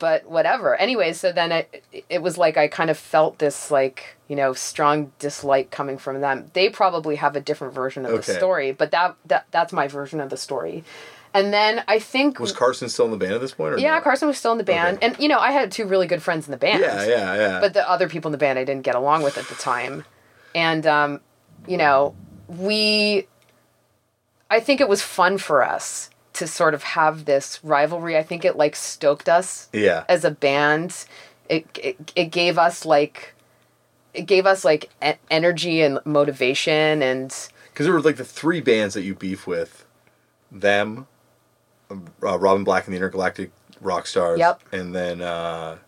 but whatever. Anyway, so then it, it was like I kind of felt this, like, you know, strong dislike coming from them. They probably have a different version of the story, but that, that that's my version of the story. And then I think Was Carson still in the band at this point? Or yeah, no? Carson was still in the band, Okay. and you know, I had two really good friends in the band. Yeah, yeah, yeah. But the other people in the band I didn't get along with at the time, and um, you know, we. I think it was fun for us to sort of have this rivalry. I think it like stoked us yeah. as a band. It it, it gave us like. It gave us like e- energy and motivation and Because there were like the three bands that you beef with, them, uh, Robin Black and the Intergalactic Rock Stars. Yep. And then uh,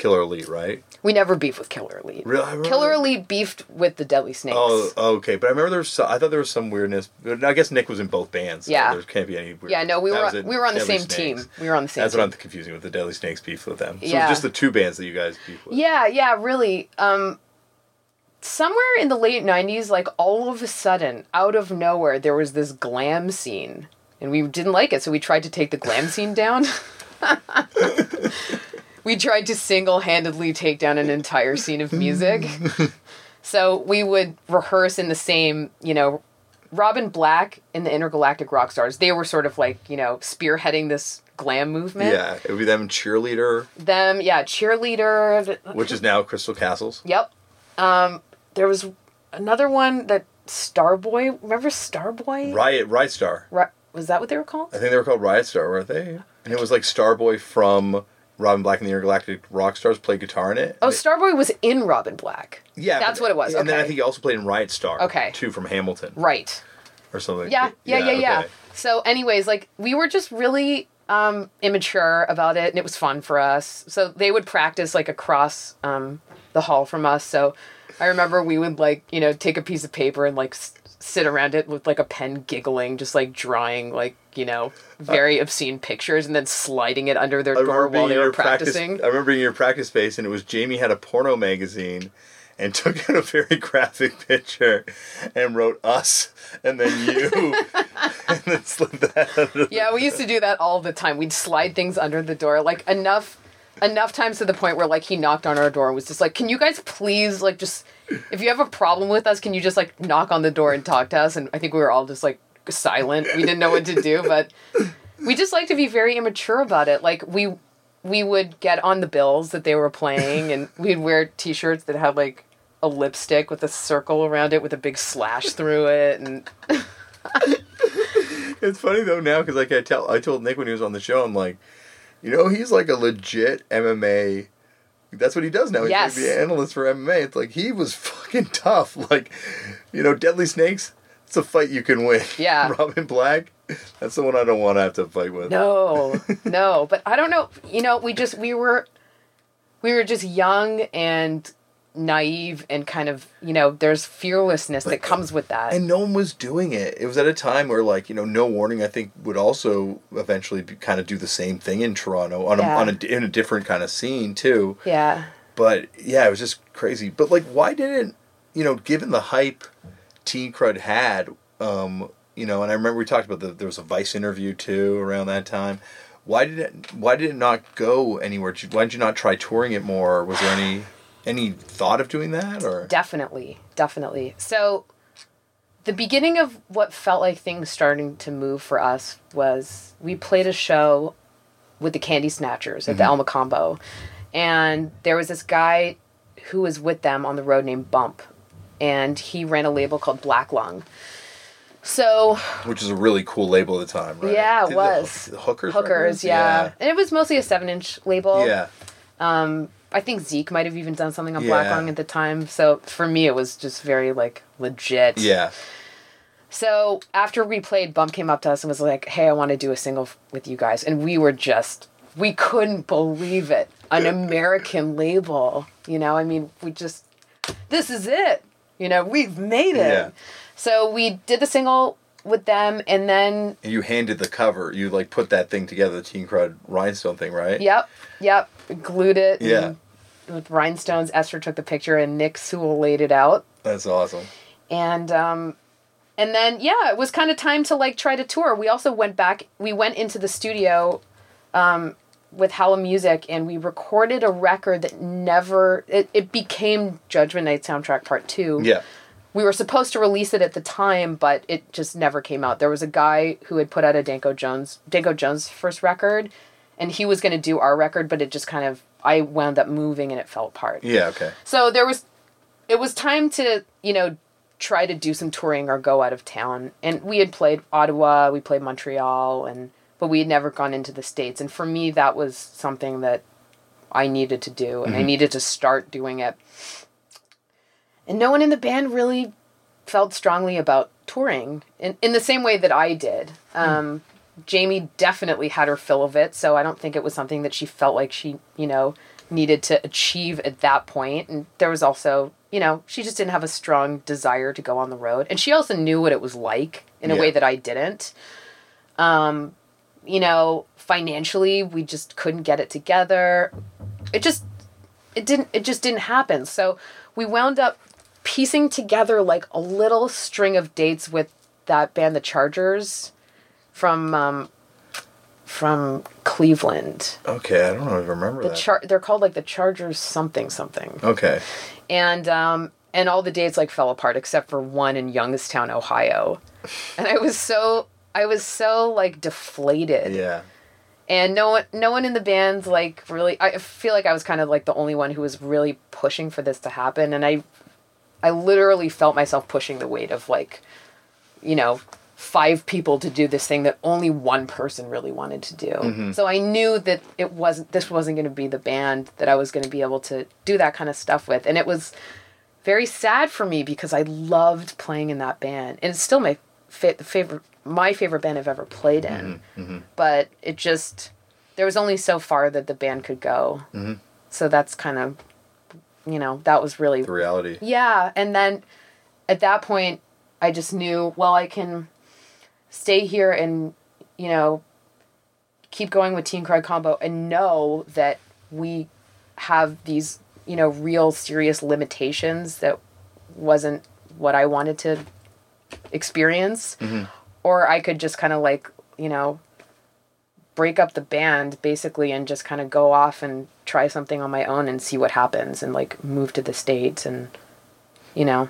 Killer Elite, right? we never beefed with Killer Elite. Really? Killer Elite beefed with the Deadly Snakes. Oh, okay. But I remember there was. So, I thought there was some weirdness. But I guess Nick was in both bands. so Yeah. there can't be any. Weird, Yeah, no, we were we were on the same Snakes. team. We were on the same That's team. what I'm confusing with the Deadly Snakes beef with them. So Yeah. it was just the two bands that you guys beef with. Yeah, yeah, really. Um somewhere in the late 90s like all of a sudden out of nowhere there was this glam scene and we didn't like it so we tried to take the glam scene down. we tried to single-handedly take down an entire scene of music. so we would rehearse in the same, you know, Robin Black and the Intergalactic Rock Stars. They were sort of like, you know, spearheading this glam movement. Yeah, it would be them cheerleader, Them, yeah, cheerleader. which is now Crystal Castles. Yep. Um, there was another one that Starboy. Remember Starboy? Riot, Riot Star. Ri- was that what they were called? I think they were called Riot Star, weren't they? And it was like Starboy from Robin Black and the Intergalactic Rock Stars played guitar in it. Oh, Starboy was in Robin Black. yeah, that's but- what it was. And then I think he also played in Riot Star. Okay. too from Hamilton Right. or something. Yeah, yeah, yeah, yeah. okay. So, anyways, like we were just really um, immature about it, and it was fun for us. So they would practice like across um, the hall from us. So I remember we would like you know take a piece of paper and like s- sit around it with like a pen, giggling, just like drawing like you know very uh, obscene pictures, and then sliding it under their door while they were your practice. practicing. I remember being in your practice space, and it was Jamie had a porno magazine, and took out a very graphic picture, and wrote us, and then you, and then slid that. Under Yeah, we used to do that all the time. We'd slide things under the door, like enough enough times to the point where like he knocked on our door and was just like, "Can you guys please like just if you have a problem with us, can you just like knock on the door and talk to us?" And I think we were all just like silent. We didn't know what to do, but we just like to be very immature about it. Like we we would get on the bills that they were playing and we'd wear t-shirts that had like a lipstick with a circle around it with a big slash through it and It's funny though now because like I tell I told Nick when he was on the show I'm like, you know he's like a legit MMA. That's what he does now. He's Yes. the analyst for MMA. It's like he was fucking tough. Like, you know, Deadly Snakes. It's a fight you can win. Yeah. Robin Black. That's the one I don't want to have to fight with. No, no, but I don't know. You know, we just we were we were just young and naive and kind of you know there's fearlessness that comes with that. And no one was doing it. It was at a time where, like, you know, No Warning, I think, would also eventually be, kind of do the same thing in Toronto on a, on a, in a different kind of scene, too. yeah, But yeah, it was just crazy. But like, why didn't you know? Given the hype Teen Crud had, um, you know, and I remember we talked about the there was a Vice interview too around that time. Why did it? Why did it not go anywhere? Why did you not try touring it more? Was there any any thought of doing that or? definitely, definitely. So the beginning of what felt like things starting to move for us was we played a show with the Candy Snatchers at the mm-hmm. El Mocambo, and there was this guy who was with them on the road named Bump, and he ran a label called Black Lung. So Which is a really cool label at the time, right? Yeah, it the was. Hook- the hookers. hookers, records? yeah. and it was mostly a seven-inch label. Yeah. Um, I think Zeke might have even done something on Black Yeah. Lung at the time. So for me, it was just very like legit. Yeah. So after we played, Bump came up to us and was like, "Hey, I want to do a single f- with you guys," and we were just we couldn't believe it. An American label, you know. I mean, we just this is it. You know, we've made it. Yeah. So we did the single with them, and then And you handed the cover. You like put that thing together, the Teen Crud rhinestone thing, right? yep, yep, glued it. Yeah. With rhinestones, Esther took the picture, and Nick Sewell laid it out. That's awesome. and um and then yeah it was kind of time to like try to tour we also went back we went into the studio um with Howl Music and we recorded a record that never it, it became Judgment Night soundtrack part 2 Yeah. We were supposed to release it at the time but it just never came out there was a guy who had put out a Danko Jones Danko Jones first record and he was going to do our record but it just kind of I wound up moving and it fell apart Yeah. Okay. so there was, it was time to you know try to do some touring or go out of town. And we had played Ottawa, we played Montreal, and but we had never gone into the states. And for me, that was something that I needed to do, and I mm-hmm. needed to start doing it. And no one in the band really felt strongly about touring in, in the same way that I did. Um, Jamie definitely had her fill of it, so I don't think it was something that she felt like she, you know, needed to achieve at that point. And there was also, you know, she just didn't have a strong desire to go on the road. And she also knew what it was like in a Yeah. way that I didn't. Um, you know, financially, we just couldn't get it together. It just it didn't it just didn't happen. So we wound up piecing together like a little string of dates with that band the Chargers from um from Cleveland. Okay. I don't I remember The that. char they're called like the Chargers something something. okay. And um and all the dates like fell apart except for one in Youngstown, Ohio. And I was so I was so like deflated Yeah. and no one no one in the band's like really I feel like I was kind of like the only one who was really pushing for this to happen and I I literally felt myself pushing the weight of like you know five people to do this thing that only one person really wanted to do. Mm-hmm. So I knew that it wasn't this wasn't going to be the band that I was going to be able to do that kind of stuff with and it was very sad for me because I loved playing in that band and it's still my fa- favorite my favorite band I've ever played in. Mm-hmm. Mm-hmm. But it just there was only so far that the band could go. So that's kind of you know, that was really The reality. yeah, and then at that point, I just knew, well, I can stay here and, you know, keep going with Teen Crud Combo and know that we have these, you know, real serious limitations that wasn't what I wanted to experience. Mm-hmm. Or I could just kind of like, you know, break up the band basically and just kind of go off and try something on my own and see what happens and like move to the states and you know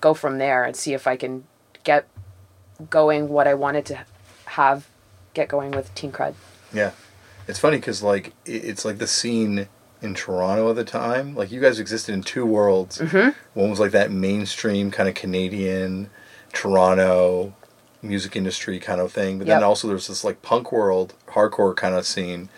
go from there and see if i can get going what i wanted to have get going with teen crud Yeah, it's funny because like it's like the scene in Toronto at the time. Like you guys existed in two worlds. Mm-hmm. One was like that mainstream kind of Canadian Toronto music industry kind of thing, but then also there's this like punk world, hardcore kind of scene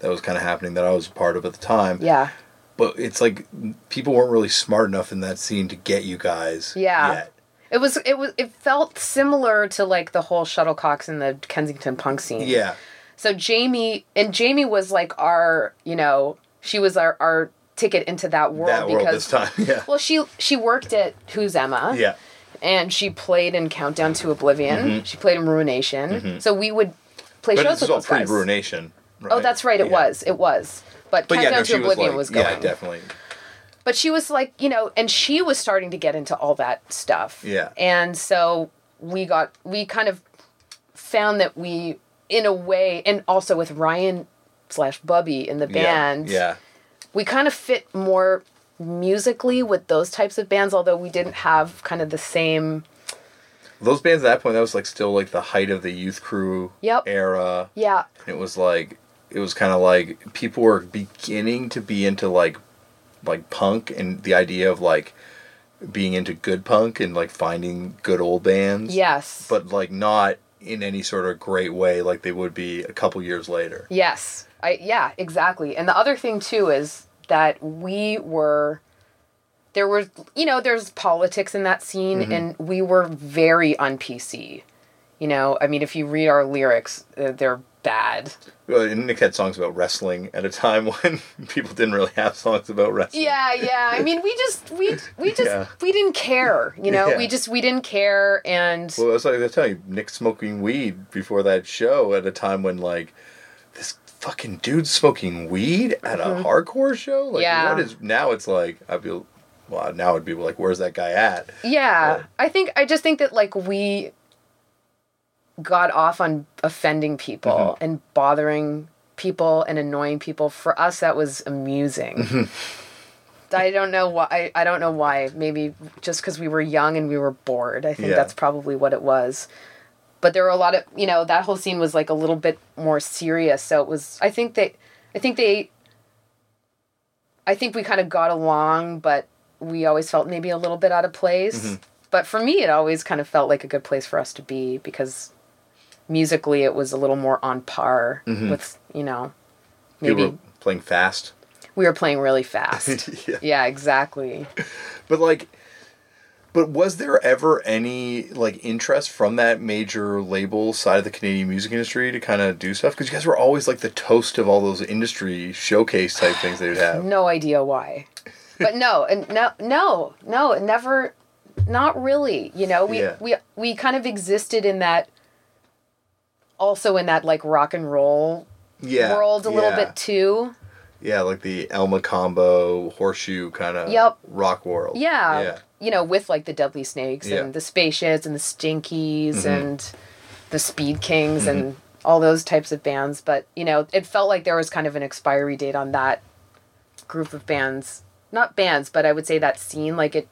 that was kind of happening that I was a part of at the time. yeah But it's like people weren't really smart enough in that scene to get you guys. Yeah. Yet. it was it was it felt similar to like the whole shuttlecocks in the kensington punk scene Yeah. So Jamie and Jamie was like our, you know, she was our, our ticket into that world That world because this time. Yeah. well she she worked at Who's Emma. Yeah. And she played in Countdown to Oblivion. She played in Ruination. So we would play Mm-hmm. But shows with those guys. ruination. Right? Oh, that's right. It Yeah. was. It was. But, But yeah, Countdown no, to she was Oblivion like, was, going. yeah, definitely. But she was like, you know, and she was starting to get into all that stuff. Yeah. And so we got, we kind of found that we, in a way, and also with Ryan slash Bubby in the band, Yeah. yeah. we kind of fit more musically with those types of bands, although we didn't have kind of the same. Those bands at that point, that was like still like the height of the youth crew Yep. era. Yeah. It was like it was kind of like people were beginning to be into like like punk and the idea of like being into good punk and like finding good old bands. Yes. But like not in any sort of great way like they would be a couple years later. Yes. I yeah, exactly. And the other thing too is that we were there were you know, there's politics in that scene and we were very un PC. You know, I mean if you read our lyrics, uh, they're bad. Well, and Nick had songs about wrestling at a time when people didn't really have songs about wrestling. Yeah, yeah. I mean, we just we we just Yeah. we didn't care, you know. Yeah. We just we didn't care and Well, that's like I tell you, Nick smoking weed before that show at a time when like this fucking dude smoking weed at a hardcore show. Like, Mm-hmm. Yeah. what is now? It's like I feel. Well, now it'd be like, where's that guy at? Yeah, Yeah. I think I just think that like we got off on offending people Mm-hmm. and bothering people and annoying people. For us, that was amusing. Mm-hmm. I don't know why. I, I don't know why. Maybe just because we were young and we were bored. I think Yeah. that's probably what it was. But there were a lot of you know that whole scene was like a little bit more serious. So it was. I think they. I think they. I think we kind of got along, but we always felt maybe a little bit out of place. Mm-hmm. But for me, it always kind of felt like a good place for us to be because musically it was a little more on par with, you know, maybe Mm-hmm. Were playing fast. we were playing really fast. yeah. yeah, exactly. But like, but was there ever any like interest from that major label side of the Canadian music industry to kind of do stuff? Because you guys were always like the toast of all those industry showcase type things they'd have. No idea why. But no, and no, no, no, never, not really. You know, we Yeah. we we kind of existed in that, also in that like rock and roll Yeah, world a little bit too. Yeah, like the El Mocambo, horseshoe kind of Yep. rock world. Yeah. Yeah. You know, with like the Deadly Snakes Yeah. and the Space Shits and the Stinkies mm-hmm. and the Speed Kings and mm-hmm. all those types of bands. But, you know, it felt like there was kind of an expiry date on that group of bands. Not bands, but I would say that scene. Like it,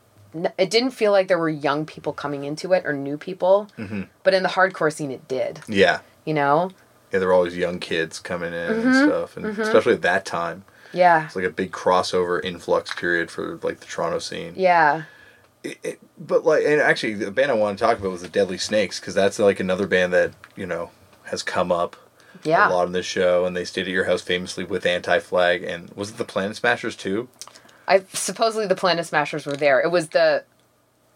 it didn't feel like there were young people coming into it or new people. Mm-hmm. But in the hardcore scene, it did. Yeah. You know, Yeah, there were always young kids coming in Mm-hmm. and stuff, and especially at that time, Yeah. it's like a big crossover influx period for like the Toronto scene. Yeah. It- it- but like, and actually, the band I want to talk about was the Deadly Snakes because that's like another band that you know has come up Yeah. a lot in this show, and they stayed at your house famously with Anti Flag, and was it the Planet Smashers too? I supposedly the Planet Smashers were there. It was the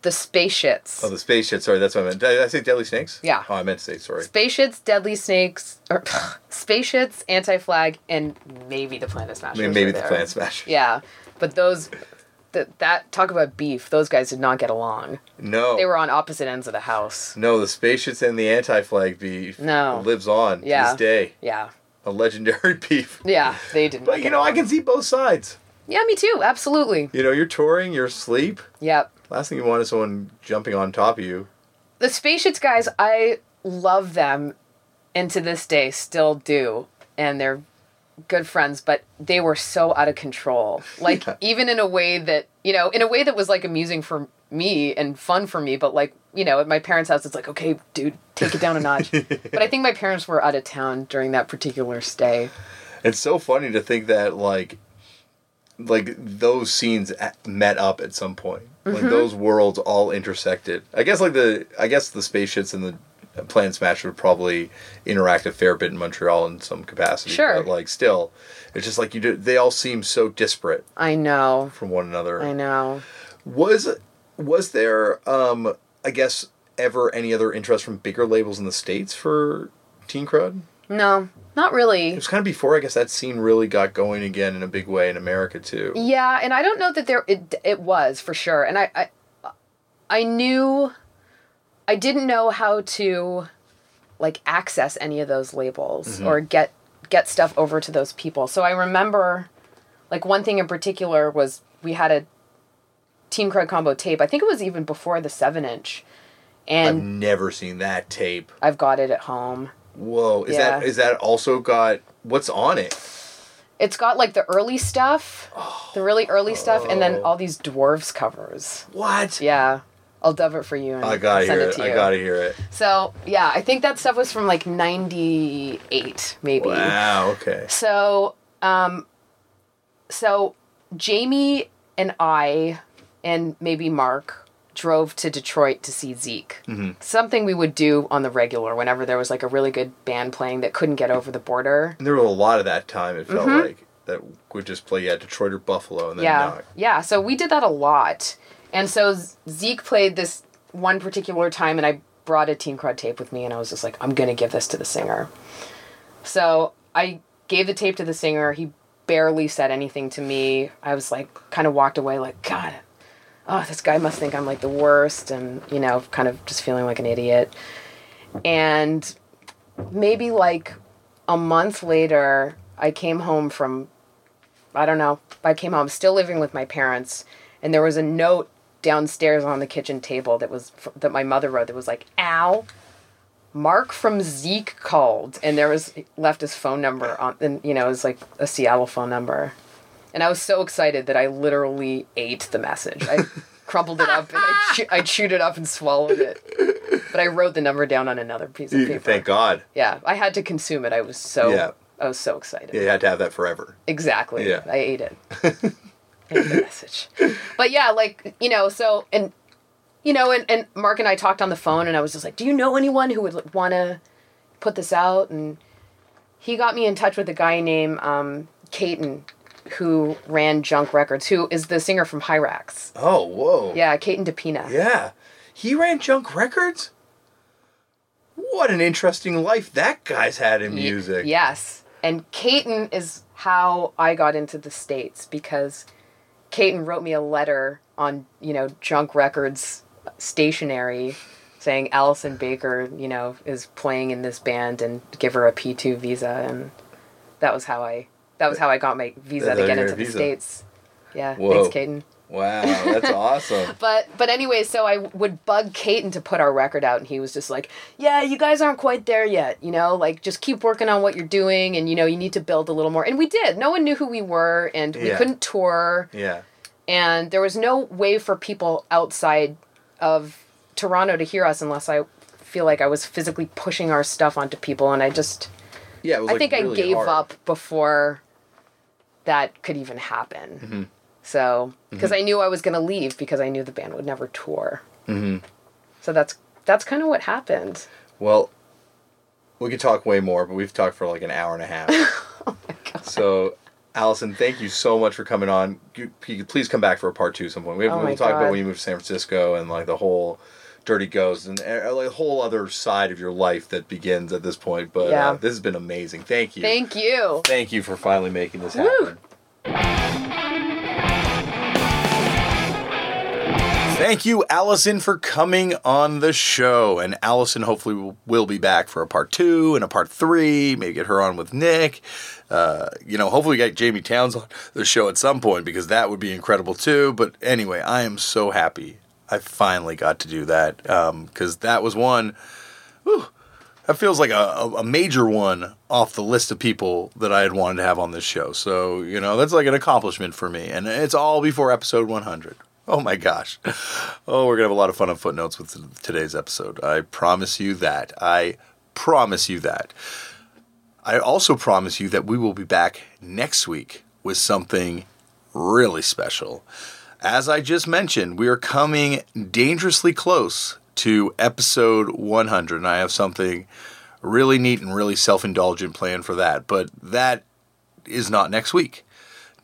the Space Shits. Oh, the Space Shit. Sorry, that's what I meant. Did I say Deadly Snakes? Yeah. Oh, I meant to say sorry. Space Shits, Deadly Snakes, or Space Shits, Anti Flag, and maybe the Planet Smashers. Maybe, maybe the. Planet Smashers. Yeah, but those that that talk about beef. Those guys did not get along. No. They were on opposite ends of the house. No, the Space Shits and the Anti Flag beef No. lives on Yeah. to this day. Yeah, A legendary beef. yeah, they didn't. But you know, I can see both sides. Yeah, me too. Absolutely. You know, you're touring, you're asleep. Yep. Last thing you want is someone jumping on top of you. The Space Shits guys, I love them, and to this day still do, and they're good friends. But they were so out of control. Like Yeah. even in a way that you know, in a way that was like amusing for me and fun for me. But like you know, at my parents' house, it's like, okay, dude, take it down a notch. but I think my parents were out of town during that particular stay. It's so funny to think that like like those scenes met up at some point. Mm-hmm. Like those worlds all intersected. I guess like the I guess the Space Shits and the Planet Smash would probably interact a fair bit in Montreal in some capacity. Sure. But like still, it's just like you do. They all seem so disparate I know. from one another. I know. Was was there um I guess ever any other interest from bigger labels in the states for Teen Crud? No, not really. It was kind of before I guess that scene really got going again in a big way in America too. Yeah, and I don't know that there it it was for sure. And I I, I knew I didn't know how to like access any of those labels mm-hmm. or get get stuff over to those people. So I remember like one thing in particular was we had a Teen Crud combo tape. I think it was even before the 7 inch. And I've never seen that tape. I've got it at home. Whoa, is that Yeah. is that also got what's on it? It's got like the early stuff, the really early stuff, and then Oh. all these dwarves covers. What? Yeah. I'll dub it for you and I gotta send hear it it. to I gotta hear it. So yeah, I think that stuff was from like '98, maybe. Wow. Okay. So, um, so Jamie and I, and maybe Mark, drove to Detroit to see Zeke. Mm-hmm. Something we would do on the regular whenever there was like a really good band playing that couldn't get over the border. And there was a lot of that time. It felt like that would just play yeah Detroit or Buffalo and then Mm-hmm. yeah, yeah. So we did that a lot, and so Zeke played this one particular time, and I brought a Teen Crud tape with me, and I was just like, I'm gonna give this to the singer. So I gave the tape to the singer. He barely said anything to me. I was like, kind of walked away, like, God, oh, this guy must think I'm like the worst, and you know, kind of just feeling like an idiot. And maybe like a month later, I came home from I don't know. I came home still living with my parents, and there was a note downstairs on the kitchen table that was that my mother wrote that was like, "Ow, Mark from Zeke called," and there was left his phone number on, and you know, it was like a Seattle phone number, and I was so excited that I literally ate the message. I crumpled it up and I, chew- I chewed it up and swallowed it, but I wrote the number down on another piece of paper. Thank God. Yeah, I had to consume it. I was so Yeah. I was so excited. Yeah, you had to have that forever. Exactly. Yeah. I ate it. The message. But yeah, like, you know, so, and, you know, and, and Mark and I talked on the phone and I was just like, do you know anyone who would want to put this out? And he got me in touch with a guy named um, Katon who ran Junk Records, who is the singer from Hirax. Oh, whoa. Yeah, Katon DePina. Yeah. He ran Junk Records? What an interesting life that guy's had in music. Yes. And Katon is how I got into the States because Katon wrote me a letter on, you know, Junk Records stationery saying Allyson Baker, you know, is playing in this band and give her a P2 visa and that was how I that was how I got my visa That's to get into the visa. States. Yeah, Whoa. thanks Katon. Wow, that's awesome. But but anyway, so I would bug Katon to put our record out, and he was just like, "Yeah, you guys aren't quite there yet. You know, like just keep working on what you're doing, and you know, you need to build a little more." And we did. No one knew who we were, and we Yeah. couldn't tour, Yeah. and there was no way for people outside of Toronto to hear us unless I feel like I was physically pushing our stuff onto people, and I just Yeah, it was, I like, think really I gave hard. up before that could even happen. Mm-hmm. So, because I knew I was going to leave because I knew the band would never tour. Mm-hmm. So that's that's kind of what happened. Well, we could talk way more, but we've talked for like an hour and a half. Oh my god. so, Allyson, thank you so much for coming on. You, you please come back for a part two some point. We have, Oh we'll talk about when you moved to San Francisco and like the whole Dirty Ghost and uh, a whole other side of your life that begins at this point. But uh, Yeah. this has been amazing. Thank you. Thank you. Thank you for finally making this Woo. Thank you, Allyson, for coming on the show. And Allyson hopefully will, will be back for a part two and a part three. Maybe get her on with Nick. Uh, you know, hopefully get Jamie Towns on the show at some point because that would be incredible too. But anyway, I am so happy I finally got to do that because that was one. Whew, that feels like a, a major one off the list of people that I had wanted to have on this show. So, you know, that's like an accomplishment for me. And it's all before episode 100. Oh my gosh. Oh, we're going to have a lot of fun on footnotes with today's episode. I promise you that. I promise you that. I also promise you that we will be back next week with something really special. As I just mentioned, we are coming dangerously close to episode 100, and I have something really neat and really self indulgent planned for that. But that is not next week.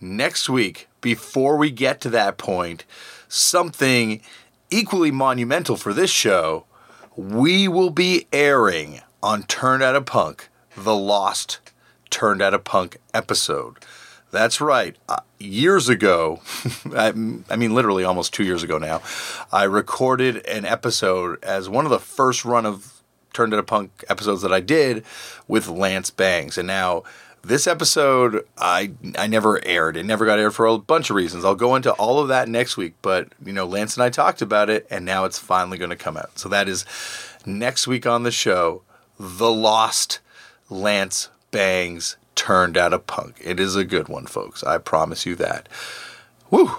Next week, before we get to that point, something equally monumental for this show, we will be airing on Turned Out a Punk, the lost Turned Out a Punk episode. That's right. Uh, years ago, I, I mean, literally almost two years ago now, I recorded an episode as one of the first run of Turned Out a Punk episodes that I did with Lance Bangs. And now, this episode, I I never aired. It never got aired for a bunch of reasons. I'll go into all of that next week. But you know, Lance and I talked about it, and now it's finally going to come out. So that is next week on the show. The Lost Lance Bangs turned out a punk. It is a good one, folks. I promise you that. Woo!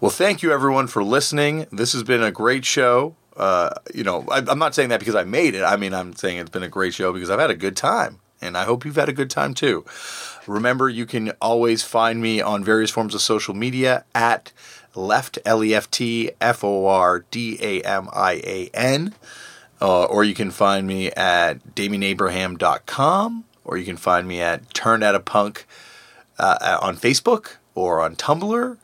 Well, thank you everyone for listening. This has been a great show. Uh, you know, I, I'm not saying that because I made it. I mean, I'm saying it's been a great show because I've had a good time, and I hope you've had a good time too. Remember, you can always find me on various forms of social media at left L E F T F O R D A M I A N, uh, or you can find me at DamianAbraham.com, or you can find me at Turned Out a Punk uh, on Facebook or on Tumblr,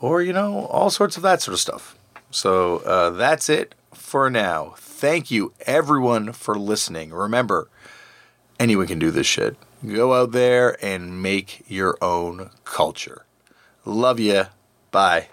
or you know all sorts of that sort of stuff. So uh, that's it for now. Thank you everyone for listening. Remember, anyone can do this shit. Go out there and make your own culture. Love ya. Bye.